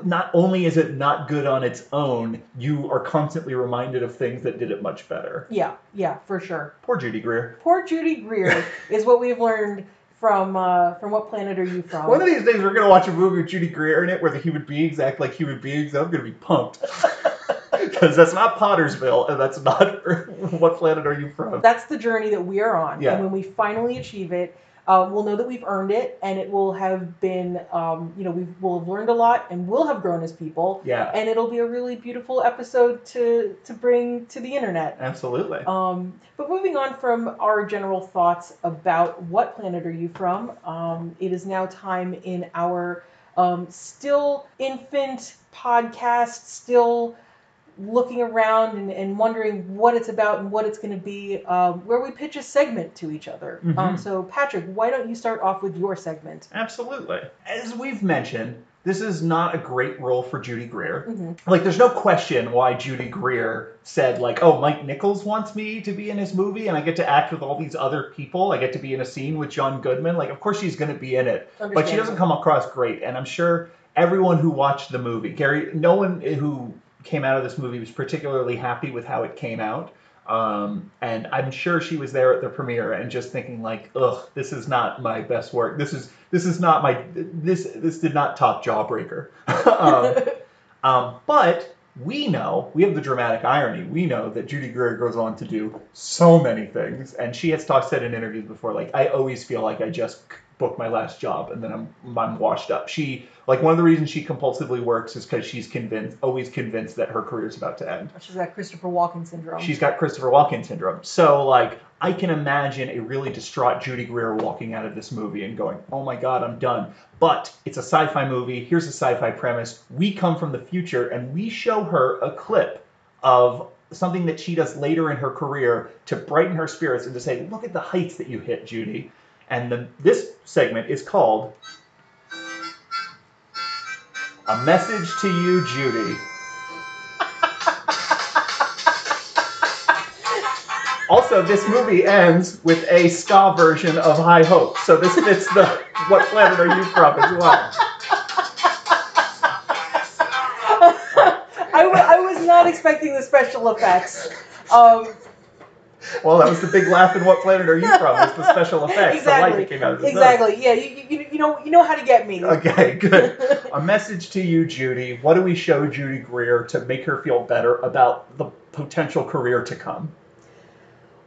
Speaker 2: not only is it not good on its own, you are constantly reminded of things that did it much better.
Speaker 1: yeah, yeah, for sure.
Speaker 2: Poor Judy Greer.
Speaker 1: Poor Judy Greer *laughs* is what we've learned from uh, from what planet are you from?
Speaker 2: One of these days, we're gonna watch a movie with Judy Greer in it, where the human beings act like human beings. I'm gonna be pumped *laughs* because that's not Pottersville, and that's not *laughs* what planet are you from?
Speaker 1: That's the journey that we are on,
Speaker 2: Yeah.
Speaker 1: and when we finally achieve it, uh, we'll know that we've earned it, and it will have been, um, you know, we will have learned a lot, and we'll have grown as people,
Speaker 2: Yeah,
Speaker 1: and it'll be a really beautiful episode to to bring to the internet.
Speaker 2: absolutely.
Speaker 1: Um, but moving on from our general thoughts about what planet are you from, um, it is now time in our um, still infant podcast, still looking around and, and wondering what it's about and what it's going to be, um, where we pitch a segment to each other. Um,
Speaker 2: Mhm.
Speaker 1: so, Patrick, why don't you start off with your segment?
Speaker 2: Absolutely. As we've mentioned, this is not a great role for Judy Greer.
Speaker 1: hmm
Speaker 2: like there's no question why Judy Greer said like, "Oh, Mike Nichols wants me to be in his movie and I get to act with all these other people. I get to be in a scene with John Goodman." Like, of course she's going to be in it. But she doesn't come across great and I'm sure everyone who watched the movie, Gary, no one who came out of this movie was particularly happy with how it came out. Um, and I'm sure she was there at the premiere and just thinking like, ugh, this is not my best work. This is this is not my this this did not top Jawbreaker. *laughs* um, um, but we know, we have the dramatic irony. We know that Judy Greer goes on to do so many things, and she has talked said in interviews before, like I always feel like I just booked my last job and then I'm I'm washed up. She like one of the reasons she compulsively works is because she's convinced, always convinced that her career's about to end.
Speaker 1: She's got Christopher Walken syndrome.
Speaker 2: She's got Christopher Walken syndrome. So like I can imagine a really distraught Judy Greer walking out of this movie and going, "Oh my god, I'm done." But it's a sci-fi movie. Here's a sci-fi premise. We come from the future and we show her a clip of something that she does later in her career to brighten her spirits and to say, "Look at the heights that you hit, Judy." And then this segment is called A Message to You, Judy. *laughs* Also, this movie ends with a ska version of High Hope, so this fits the "What planet are you from?" as well. *laughs*
Speaker 1: I, w- I was not expecting the special effects. Um,
Speaker 2: Well, that was the big laugh in "What planet are you from?" It's the special *laughs* effects, the light
Speaker 1: Exactly.
Speaker 2: that came out of the
Speaker 1: exactly. Yeah, you, you, you know you know how to get me.
Speaker 2: Okay, good. *laughs* A message to you, Judy. What do we show Judy Greer to make her feel better about the potential career to come?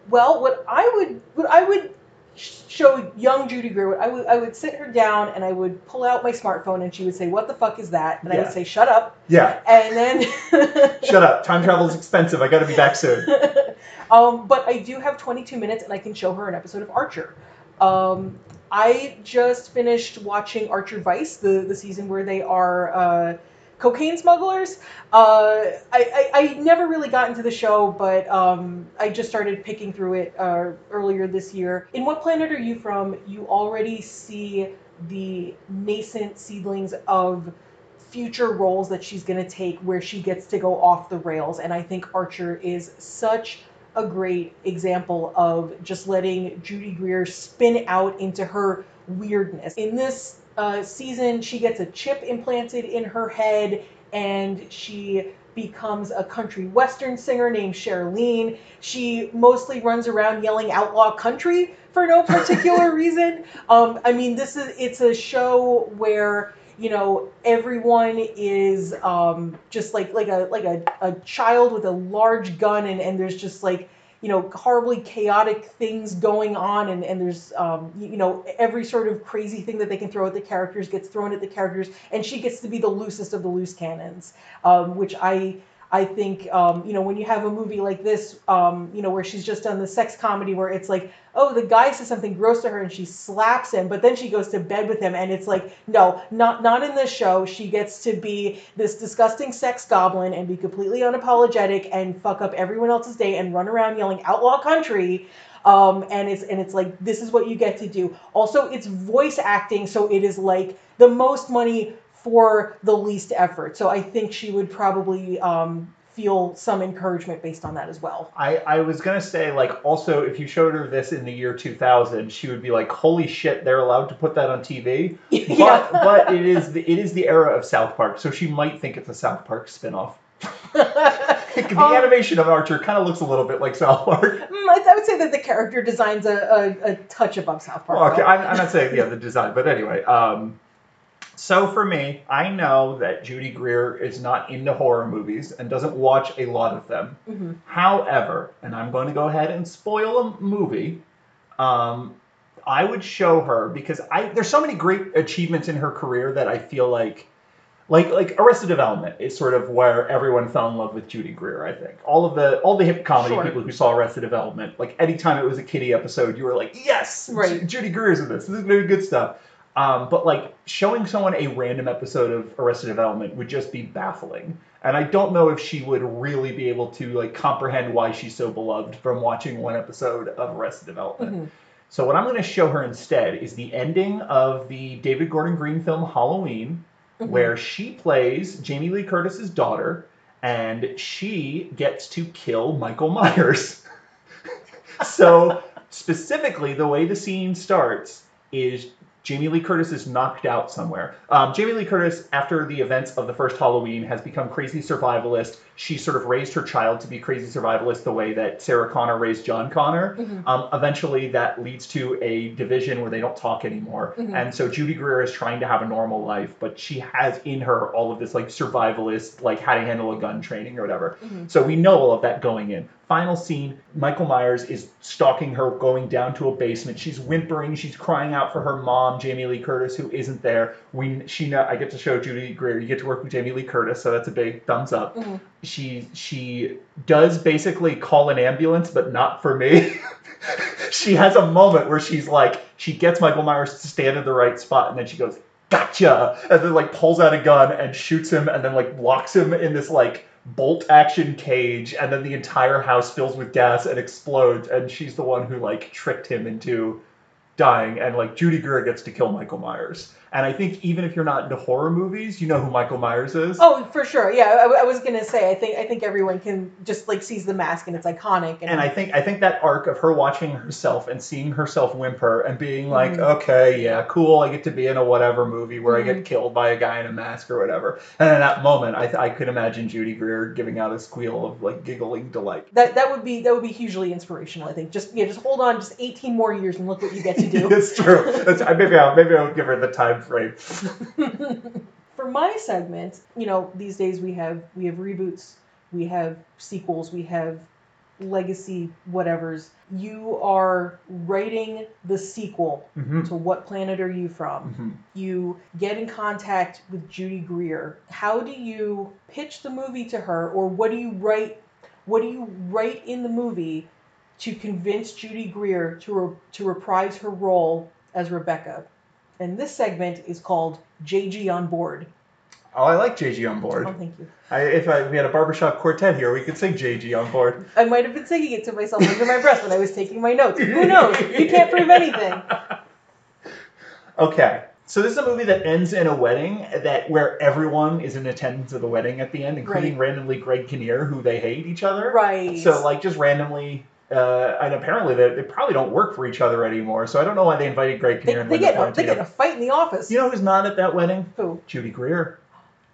Speaker 1: Well, what I would what I would show young Judy Greer, I would I would sit her down and I would pull out my smartphone and she would say, "What the fuck is that?" And I would say, "Shut up."
Speaker 2: Yeah,
Speaker 1: And then *laughs*
Speaker 2: shut up. Time travel is expensive. I got to be back soon. *laughs*
Speaker 1: um, but I do have 22 minutes and I can show her an episode of Archer. Um, I just finished watching Archer Vice, the, the season where they are uh, Cocaine Smugglers. Uh, I, I, I never really got into the show, but um, I just started picking through it uh, earlier this year. In What Planet Are You From? You already see the nascent seedlings of future roles that she's going to take where she gets to go off the rails. And I think Archer is such a great example of just letting Judy Greer spin out into her weirdness. In this uh, season, she gets a chip implanted in her head and she becomes a country western singer named Cherlene. She mostly runs around yelling outlaw country for no particular *laughs* reason. Um, I mean, this is it's a show where you know everyone is um, just like like a like a, a child with a large gun and, and there's just like you know horribly chaotic things going on and, and there's um, you know every sort of crazy thing that they can throw at the characters gets thrown at the characters and she gets to be the loosest of the loose cannons. Um, which i I think um, you know when you have a movie like this, um, you know where she's just done the sex comedy where it's like, oh, the guy says something gross to her and she slaps him, but then she goes to bed with him, and it's like, no, not not in this show. She gets to be this disgusting sex goblin and be completely unapologetic and fuck up everyone else's day and run around yelling outlaw country. Um, and it's and it's like this is what you get to do. Also, it's voice acting, so it is like the most money for the least effort. So I think she would probably um, feel some encouragement based on that as well.
Speaker 2: I, I was gonna say like also if you showed her this in the year 2000 she would be like holy shit they're allowed to put that on TV *laughs*
Speaker 1: Yeah.
Speaker 2: but but it is the, it is the era of South Park so she might think it's a South Park spinoff *laughs* the
Speaker 1: Um,
Speaker 2: animation of Archer kind of looks a little bit like South Park *laughs*
Speaker 1: Mm, I, I would say that the character design's a, a, a touch above South Park.
Speaker 2: Well, okay. I'm, I'm not saying yeah the design but anyway um so for me I know that Judy Greer is not into horror movies and doesn't watch a lot of them
Speaker 1: Mhm.
Speaker 2: However, and I'm going to go ahead and spoil a movie. Um, I would show her because I there's so many great achievements in her career that I feel like like like Arrested Development is sort of where everyone fell in love with Judy Greer. I think all of the all the hip comedy
Speaker 1: Sure.
Speaker 2: people who saw Arrested Development, like anytime it was a kitty episode, you were like, yes,
Speaker 1: Right.
Speaker 2: Ju- Judy Greer's in this. This is gonna be good stuff. Um, but like showing someone a random episode of Arrested Development would just be baffling. And I don't know if she would really be able to like comprehend why she's so beloved from watching one episode of Arrested Development.
Speaker 1: Mhm.
Speaker 2: So what I'm going to show her instead is the ending of the David Gordon Green film Halloween,
Speaker 1: Mhm.
Speaker 2: where she plays Jamie Lee Curtis's daughter, and she gets to kill Michael Myers. *laughs* so specifically, the way the scene starts is Jamie Lee Curtis is knocked out somewhere. Um, Jamie Lee Curtis, after the events of the first Halloween, has become crazy survivalist. She sort of raised her child to be crazy survivalist the way that Sarah Connor raised John Connor.
Speaker 1: Mhm.
Speaker 2: Um, eventually, that leads to a division where they don't talk anymore.
Speaker 1: Mhm.
Speaker 2: And so Judy Greer is trying to have a normal life, but she has in her all of this like survivalist, like how to handle a gun training or whatever.
Speaker 1: Mhm.
Speaker 2: So we know all of that going in. Final scene: Michael Myers is stalking her, going down to a basement. She's whimpering, she's crying out for her mom, Jamie Lee Curtis, who isn't there. We she I get to show Judy Greer. You get to work with Jamie Lee Curtis, so that's a big thumbs up
Speaker 1: Mhm.
Speaker 2: She she does basically call an ambulance, but not for me. *laughs* she has a moment where she's like, she gets Michael Myers to stand in the right spot, and then she goes, "Gotcha!" and then like pulls out a gun and shoots him, and then like locks him in this like bolt action cage, and then the entire house fills with gas and explodes, and she's the one who like tricked him into dying, and like Judy Greer gets to kill Michael Myers. And I think even if you're not into horror movies, you know who Michael Myers is.
Speaker 1: Oh, for sure. Yeah, I, I was gonna say. I think I think everyone can just like sees the mask and it's iconic. And,
Speaker 2: and I think I think that arc of her watching herself and seeing herself whimper and being like,
Speaker 1: Mhm.
Speaker 2: okay, yeah, cool, I get to be in a whatever movie where I
Speaker 1: Mhm.
Speaker 2: get killed by a guy in a mask or whatever. And in that moment, I, I could imagine Judy Greer giving out a squeal of like giggling delight.
Speaker 1: that that would be that would be hugely inspirational. I think. Just yeah, just hold on, just 18 more years and look what you get to do. *laughs*
Speaker 2: it's true. That's, maybe I'll maybe I'll give her the time frame. *laughs*
Speaker 1: For my segment, you know, these days we have we have reboots, we have sequels, we have legacy whatevers. You are writing the sequel
Speaker 2: hmm
Speaker 1: to What Planet Are You From?
Speaker 2: hmm
Speaker 1: you get in contact with Judy Greer. How do you pitch the movie to her, or what do you write? What do you write in the movie to convince Judy Greer to re- to reprise her role as Rebecca? And this segment is called JG on board.
Speaker 2: Oh, I like JG on board.
Speaker 1: Oh, thank you.
Speaker 2: I, if I, we had a barbershop quartet here, we could sing JG on board.
Speaker 1: I might have been singing it to myself under my breath when I was taking my notes. Who knows? You can't prove anything. *laughs*
Speaker 2: Okay. So this is a movie that ends in a wedding that where everyone is in attendance of the wedding at the end, including randomly Greg Kinnear, who they hate each other.
Speaker 1: Right.
Speaker 2: So like just randomly, uh, and apparently they, they probably don't work for each other anymore. So I don't know why they invited Greg
Speaker 1: they,
Speaker 2: Kinnear and
Speaker 1: they
Speaker 2: Linda
Speaker 1: get they get a fight in the office.
Speaker 2: You know who's not at that wedding?
Speaker 1: Who?
Speaker 2: Judy Greer.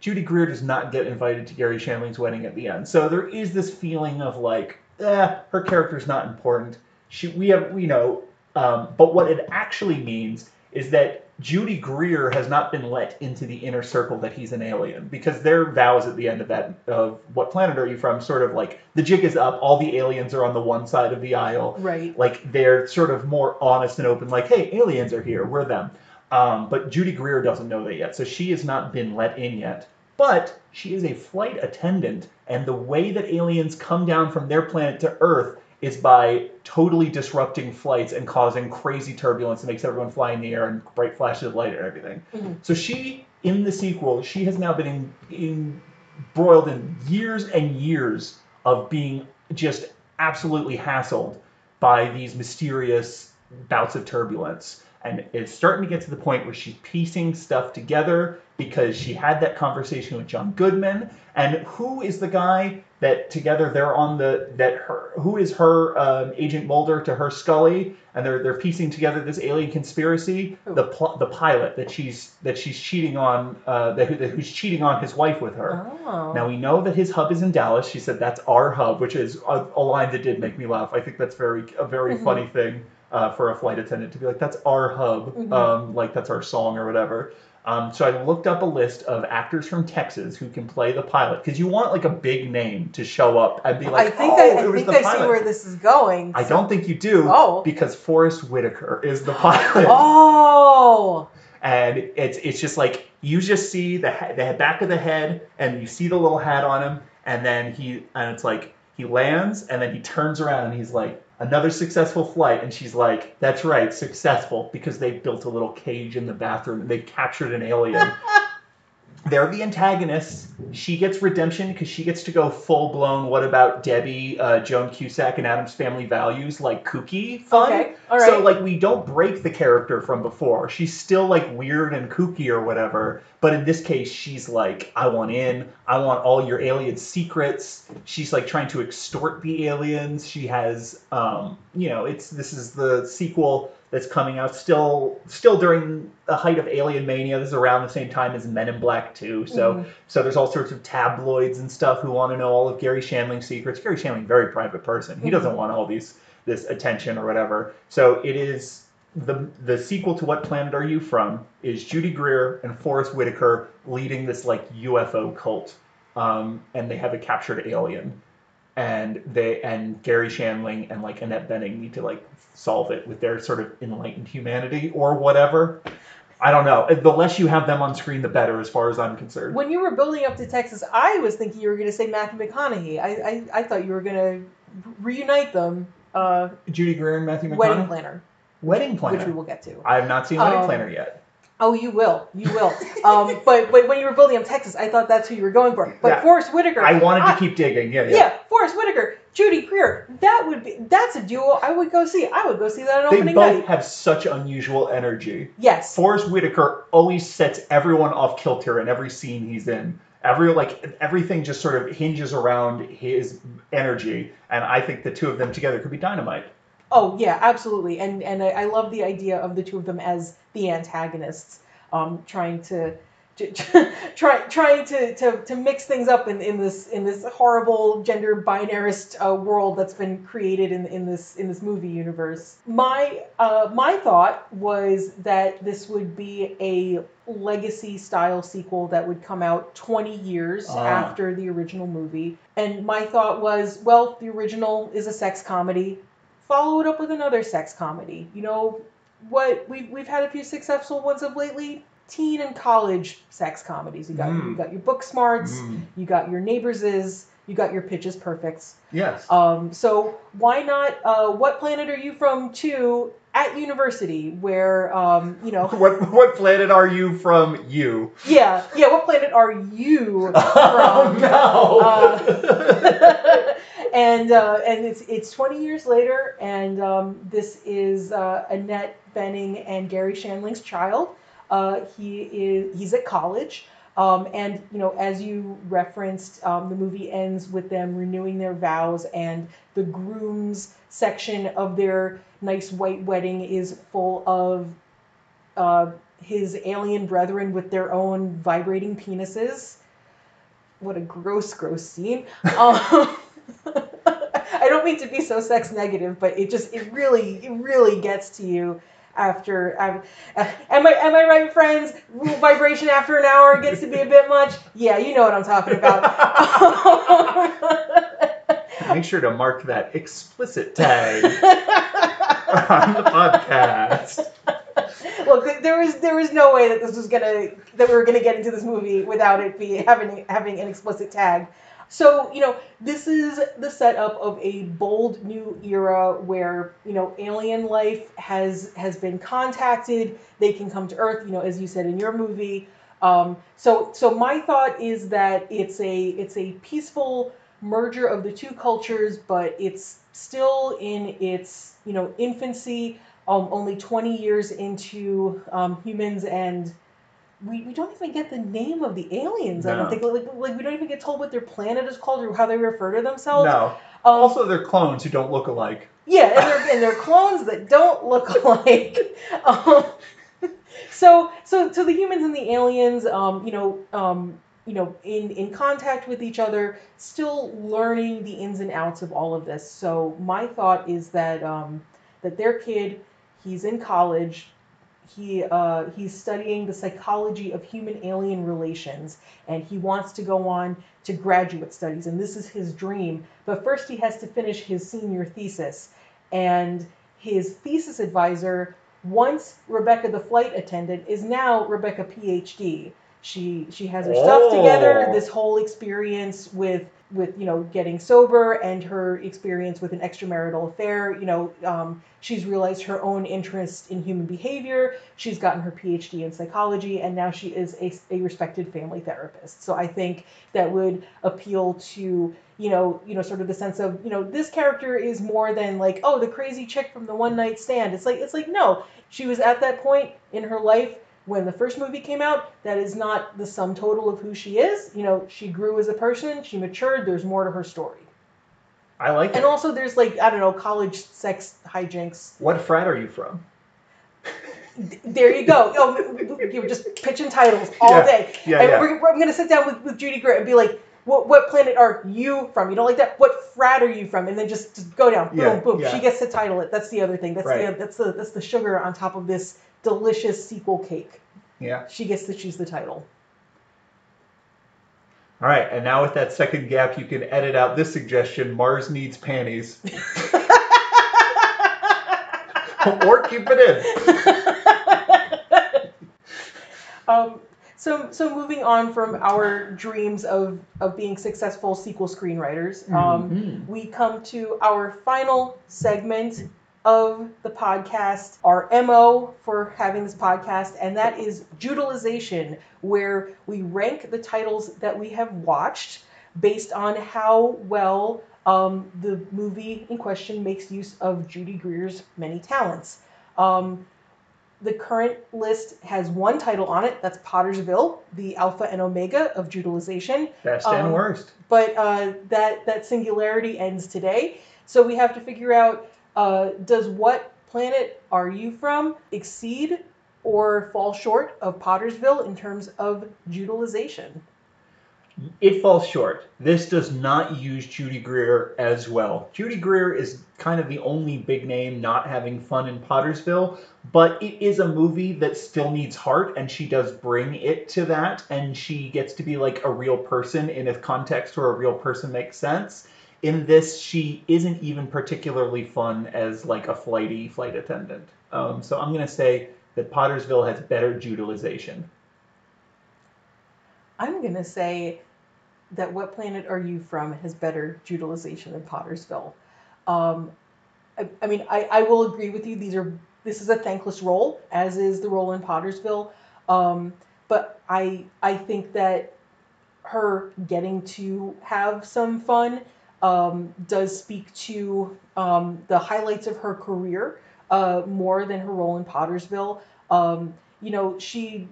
Speaker 2: Judy Greer does not get invited to Gary Shandling's wedding at the end. So there is this feeling of like, eh, her character's not important. She, we have, we know, um, but what it actually means is that Judy Greer has not been let into the inner circle that he's an alien because their vows at the end of that of what planet are you from sort of like the jig is up all the aliens are on the one side of the aisle.
Speaker 1: Right.
Speaker 2: like they're sort of more honest and open like hey aliens are here we're them. Um, but judy greer doesn't know that yet so she has not been let in yet. But she is a flight attendant and the way that aliens come down from their planet to earth is by totally disrupting flights and causing crazy turbulence that makes everyone fly in the air and bright flashes of light and everything
Speaker 1: Mhm.
Speaker 2: so she in the sequel she has now been in, embroiled in years and years of being just absolutely hassled by these mysterious bouts of turbulence. And it's starting to get to the point where she's piecing stuff together because she had that conversation with John Goodman. And who is the guy that together they're on the that her who is her um, Agent Mulder to her Scully, and they're they're piecing together this alien conspiracy. The pl- the pilot that she's that she's cheating on uh, that, that who's cheating on his wife with her.
Speaker 1: Oh.
Speaker 2: Now we know that his hub is in Dallas. She said that's our hub, which is a, a line that did make me laugh. I think that's very a very
Speaker 1: Mhm.
Speaker 2: funny thing uh, for a flight attendant to be like, "That's our hub,"
Speaker 1: Mhm.
Speaker 2: um, like that's our song or whatever. Um, so I looked up a list of actors from Texas who can play the pilot because you want like a big name to show up and be like,
Speaker 1: I think
Speaker 2: "Oh,
Speaker 1: I,
Speaker 2: it
Speaker 1: I
Speaker 2: was
Speaker 1: think
Speaker 2: the
Speaker 1: I
Speaker 2: pilot."
Speaker 1: see where this is going.
Speaker 2: I don't think you do
Speaker 1: Oh.
Speaker 2: because Forest Whitaker is the pilot *laughs*
Speaker 1: Oh.
Speaker 2: and it's it's just like you just see the the back of the head and you see the little hat on him and then he and it's like he lands and then he turns around and he's like another successful flight and she's like that's right successful because they built a little cage in the bathroom and they captured an alien *laughs* they're the antagonists she gets redemption because she gets to go full blown what about debbie uh, joan cusack and Addams Family Values like kooky fun
Speaker 1: Okay. All right.
Speaker 2: so like we don't break the character from before. She's still like weird and kooky or whatever, but in this case she's like I want in. I want all your alien secrets. She's like trying to extort the aliens. She has um, you know, it's this is the sequel that's coming out still still during the height of alien mania. This is around the same time as Men in Black 2. So
Speaker 1: Mhm.
Speaker 2: so there's all sorts of tabloids and stuff who want to know all of Gary Shandling's secrets. Gary Shandling, very private person. He doesn't want all these this attention or whatever. So it is the the sequel to What Planet Are You From is Judy Greer and Forest Whitaker leading this like UFO cult, um, and they have a captured alien, and they and Gary Shandling and like Annette Bening need to like solve it with their sort of enlightened humanity or whatever. I don't know. The less you have them on screen, the better, as far as I'm concerned.
Speaker 1: When you were building up to Texas, I was thinking you were going to say Matthew McConaughey. I, I, I thought you were going to reunite them. Uh,
Speaker 2: Judy Greer and Matthew McConaughey.
Speaker 1: Wedding Planner,
Speaker 2: Wedding Planner.
Speaker 1: which we will get to.
Speaker 2: I have not seen Wedding
Speaker 1: Um,
Speaker 2: Planner yet.
Speaker 1: Oh, you will. You will. um, *laughs* but, but when you were building up Texas, I thought that's who you were going for. But
Speaker 2: Yeah.
Speaker 1: Forest Whitaker.
Speaker 2: I wanted to keep digging. Yeah, yeah.
Speaker 1: Yeah, Forest Whitaker, Judy Greer. That would be. That's a duo I would go see. I would go see that on
Speaker 2: They
Speaker 1: opening
Speaker 2: both
Speaker 1: night.
Speaker 2: have such unusual energy.
Speaker 1: Yes.
Speaker 2: Forest Whitaker always sets everyone off kilter in every scene he's in. Every like everything just sort of hinges around his energy, and I think the two of them together could be dynamite.
Speaker 1: Oh yeah, absolutely. And and I, I love the idea of the two of them as the antagonists, um, trying to. *laughs* try, trying to, to, to mix things up in, in this in this horrible gender binarist uh, world that's been created in, in this in this movie universe. My uh, my thought was that this would be a legacy style sequel that would come out 20 years
Speaker 2: Ah.
Speaker 1: after the original movie. And my thought was, well, the original is a sex comedy follow it up with another sex comedy. You know, what we've we've had a few successful ones of lately. Teen and college sex comedies. You got
Speaker 2: Mm.
Speaker 1: you got your Booksmarts.
Speaker 2: Mm.
Speaker 1: You got your neighbors is. you got your pitches perfects.
Speaker 2: Yes.
Speaker 1: Um, so why not? Uh, what planet are you from? Two at university, where um, you know, *laughs*
Speaker 2: what what planet are you from? You.
Speaker 1: yeah, yeah. What planet are you *laughs*
Speaker 2: Oh
Speaker 1: from?
Speaker 2: no. *laughs*
Speaker 1: and uh, and it's it's 20 years later, and um, this is uh, Annette Bening and Gary Shandling's child. Uh, he is he's at college, um, and you know as you referenced, um, the movie ends with them renewing their vows, and the groom's section of their nice white wedding is full of uh, his alien brethren with their own vibrating penises. What a gross, gross scene. *laughs* Um, *laughs* I don't mean to be so sex negative, but it just it really it really gets to you after. Um, uh, am I am I right, friends? Vibration after an hour gets to be a bit much. Yeah, you know what I'm talking about. *laughs*
Speaker 2: Make sure to mark that explicit tag on the podcast.
Speaker 1: Look, there was there was no way that this was gonna that we were gonna get into this movie without it be having having an explicit tag. So you know this is the setup of a bold new era where you know alien life has has been contacted. They can come to Earth. You know, as you said in your movie. Um, so so my thought is that it's a it's a peaceful merger of the two cultures, but it's still in its you know infancy um, only 20 years into um, humans and we, we don't even get the name of the aliens i don't think. Like, like we don't even get told what their planet is called or how they refer to themselves.
Speaker 2: No.
Speaker 1: um,
Speaker 2: Also, they're clones who don't look alike.
Speaker 1: yeah and they're, and they're clones that don't look *laughs* alike. Um, *laughs* so so so the humans and the aliens um, you know um, you know in in contact with each other still learning the ins and outs of all of this. So my thought is that um, that their kid he's in college he uh, he's studying the psychology of human alien relations and he wants to go on to graduate studies and this is his dream but first he has to finish his senior thesis and his thesis advisor once rebecca the flight attendant is now rebecca phd she she has her stuff together
Speaker 2: Oh.
Speaker 1: this whole experience with with you know getting sober and her experience with an extramarital affair you know um, she's realized her own interest in human behavior. She's gotten her phd in psychology and now she is a, a respected family therapist. So i think that would appeal to you know you know sort of the sense of you know this character is more than like oh the crazy chick from the one night stand. It's like it's like no. She was at that point in her life when the first movie came out that is not the sum total of who she is you know she grew as a person she matured there's more to her story
Speaker 2: I like it.
Speaker 1: and also there's like i don't know college sex hijinks
Speaker 2: What frat are you from?
Speaker 1: there you go oh, you were just pitching titles all
Speaker 2: Yeah.
Speaker 1: day
Speaker 2: Yeah,
Speaker 1: and
Speaker 2: yeah.
Speaker 1: We're, we're- I'm going to sit down with, with Judy Greer and be like, what, what planet are you from? You don't like that? What frat are you from? And then just, just go down. Boom,
Speaker 2: Yeah,
Speaker 1: boom.
Speaker 2: yeah.
Speaker 1: She gets to title it. That's the other thing. That's
Speaker 2: Right.
Speaker 1: the that's the that's the sugar on top of this delicious sequel cake.
Speaker 2: Yeah.
Speaker 1: She gets to choose the title.
Speaker 2: All right, and now with that second gap, you can edit out this suggestion: Mars needs panties, *laughs* or keep it in. *laughs*
Speaker 1: um, so so moving on from our dreams of of being successful sequel screenwriters, um,
Speaker 2: Mhm.
Speaker 1: we come to our final segment of the podcast, our MO for having this podcast, and that is Judalization, where we rank the titles that we have watched based on how well um, the movie in question makes use of Judy Greer's many talents. Um, the current list has one title on it, that's Pottersville, the alpha and omega of Judalization
Speaker 2: Best and
Speaker 1: Um,
Speaker 2: worst.
Speaker 1: but uh, that that singularity ends today. So we have to figure out: uh, does what planet are you from exceed or fall short of Pottersville in terms of utilization?
Speaker 2: It falls short. This does not use Judy Greer as well. Judy Greer is kind of the only big name not having fun in Pottersville, but it is a movie that still needs heart, and she does bring it to that, and she gets to be like a real person in a context where a real person makes sense. In this, she isn't even particularly fun as like a flighty flight attendant. Um, so I'm gonna say that Pottersville has better utilization.
Speaker 1: I'm gonna say that What Planet Are You From has better utilization than Pottersville. Um, I, I mean, I, I will agree with you. These are this is a thankless role, as is the role in Pottersville. Um, but I I think that her getting to have some fun um, does speak to um, the highlights of her career uh, more than her role in Pottersville. Um, you know, she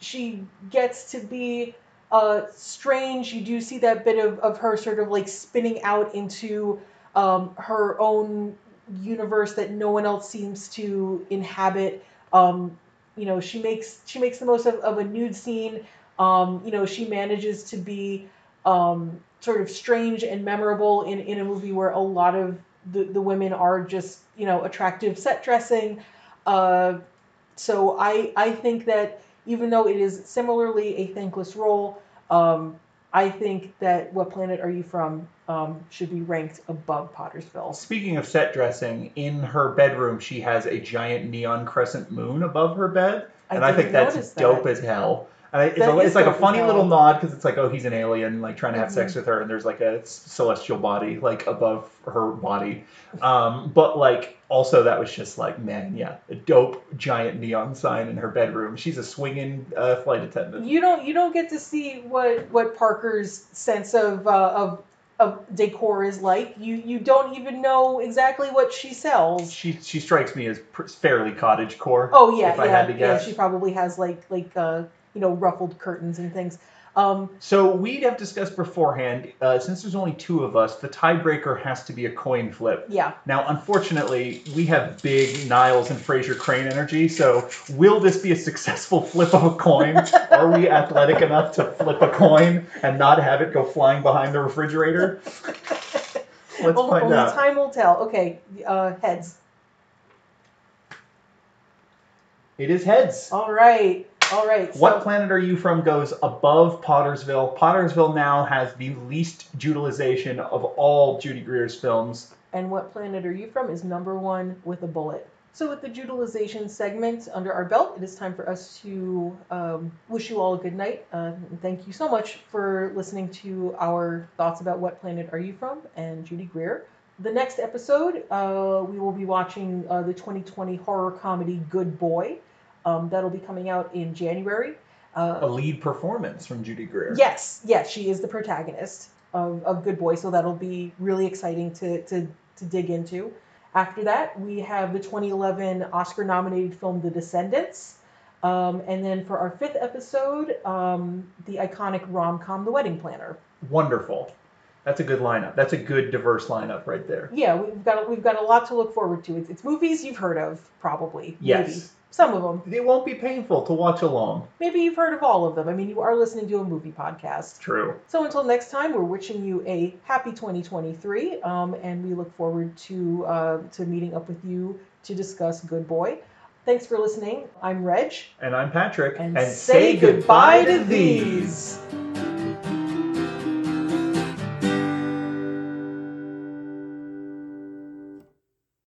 Speaker 1: she gets to be uh, strange. You do see that bit of, of her sort of like spinning out into um, her own universe that no one else seems to inhabit. Um, you know, she makes she makes the most of, of a nude scene. Um, you know, she manages to be um, sort of strange and memorable in, in a movie where a lot of the, the women are just, you know, attractive set dressing. Uh, so I, I think that even though it is similarly a thankless role, um, I think that What Planet Are You From um, should be ranked above Pottersville.
Speaker 2: Speaking of set dressing, in her bedroom she has a giant neon crescent moon above her bed,
Speaker 1: I
Speaker 2: and I, think that's dope
Speaker 1: that.
Speaker 2: as hell. And I- it's, a, it's like a funny
Speaker 1: hell.
Speaker 2: little nod because it's like, oh, he's an alien, like trying to have sex
Speaker 1: Mhm.
Speaker 2: with her, and there's like a celestial body like above her body. Um, but like also that was just like, man, yeah, a dope giant neon sign in her bedroom. She's a swinging uh, flight attendant.
Speaker 1: You don't you don't get to see what what Parker's sense of uh, of of decor is like. You you don't even know exactly what she sells.
Speaker 2: She she strikes me as pr- fairly cottage core.
Speaker 1: Oh yeah,
Speaker 2: if I
Speaker 1: yeah,
Speaker 2: had to
Speaker 1: yeah. She probably has like like uh, you know ruffled curtains and things. Um,
Speaker 2: So we'd have discussed beforehand, uh, since there's only two of us, the tiebreaker has to be a coin flip.
Speaker 1: yeah,
Speaker 2: Now, unfortunately, we have big Niles and Frasier Crane energy, so will this be a successful *laughs* flip of a coin? Are we athletic enough to flip a coin and not have it go flying behind the refrigerator? *laughs* Let's
Speaker 1: only,
Speaker 2: find
Speaker 1: only
Speaker 2: out.
Speaker 1: time will tell. Okay, uh, heads.
Speaker 2: It is heads.
Speaker 1: All right, all right. So,
Speaker 2: What planet are you from goes above Pottersville. Pottersville now has the least utilization of all Judy Greer's films.
Speaker 1: and what planet are you from is number one with a bullet. So with the utilization segment under our belt, it is time for us to um, wish you all a good night. Uh, and thank you so much for listening to our thoughts about what planet are you from and Judy Greer. The next episode, uh, we will be watching uh, the 2020 horror comedy Good Boy. Um, that'll be coming out in January. Uh,
Speaker 2: A lead performance from Judy Greer.
Speaker 1: Yes, yes, she is the protagonist of, of Good Boy, so that'll be really exciting to, to, to dig into. After that, we have the 2011 Oscar nominated film The Descendants. Um, and then for our fifth episode, um, the iconic rom com The Wedding Planner.
Speaker 2: Wonderful. That's a good lineup. That's a good diverse lineup right there.
Speaker 1: Yeah, we've got we've got a lot to look forward to. It's, it's movies you've heard of, probably.
Speaker 2: Yes.
Speaker 1: Maybe. Some of them.
Speaker 2: It won't be painful to watch along.
Speaker 1: Maybe you've heard of all of them. I mean, you are listening to a movie podcast.
Speaker 2: True.
Speaker 1: So until next time, we're wishing you a happy 2023, um, and we look forward to uh, to meeting up with you to discuss Good Boy. Thanks for listening. I'm Reg,
Speaker 2: And I'm Patrick.
Speaker 1: and, say goodbye to these.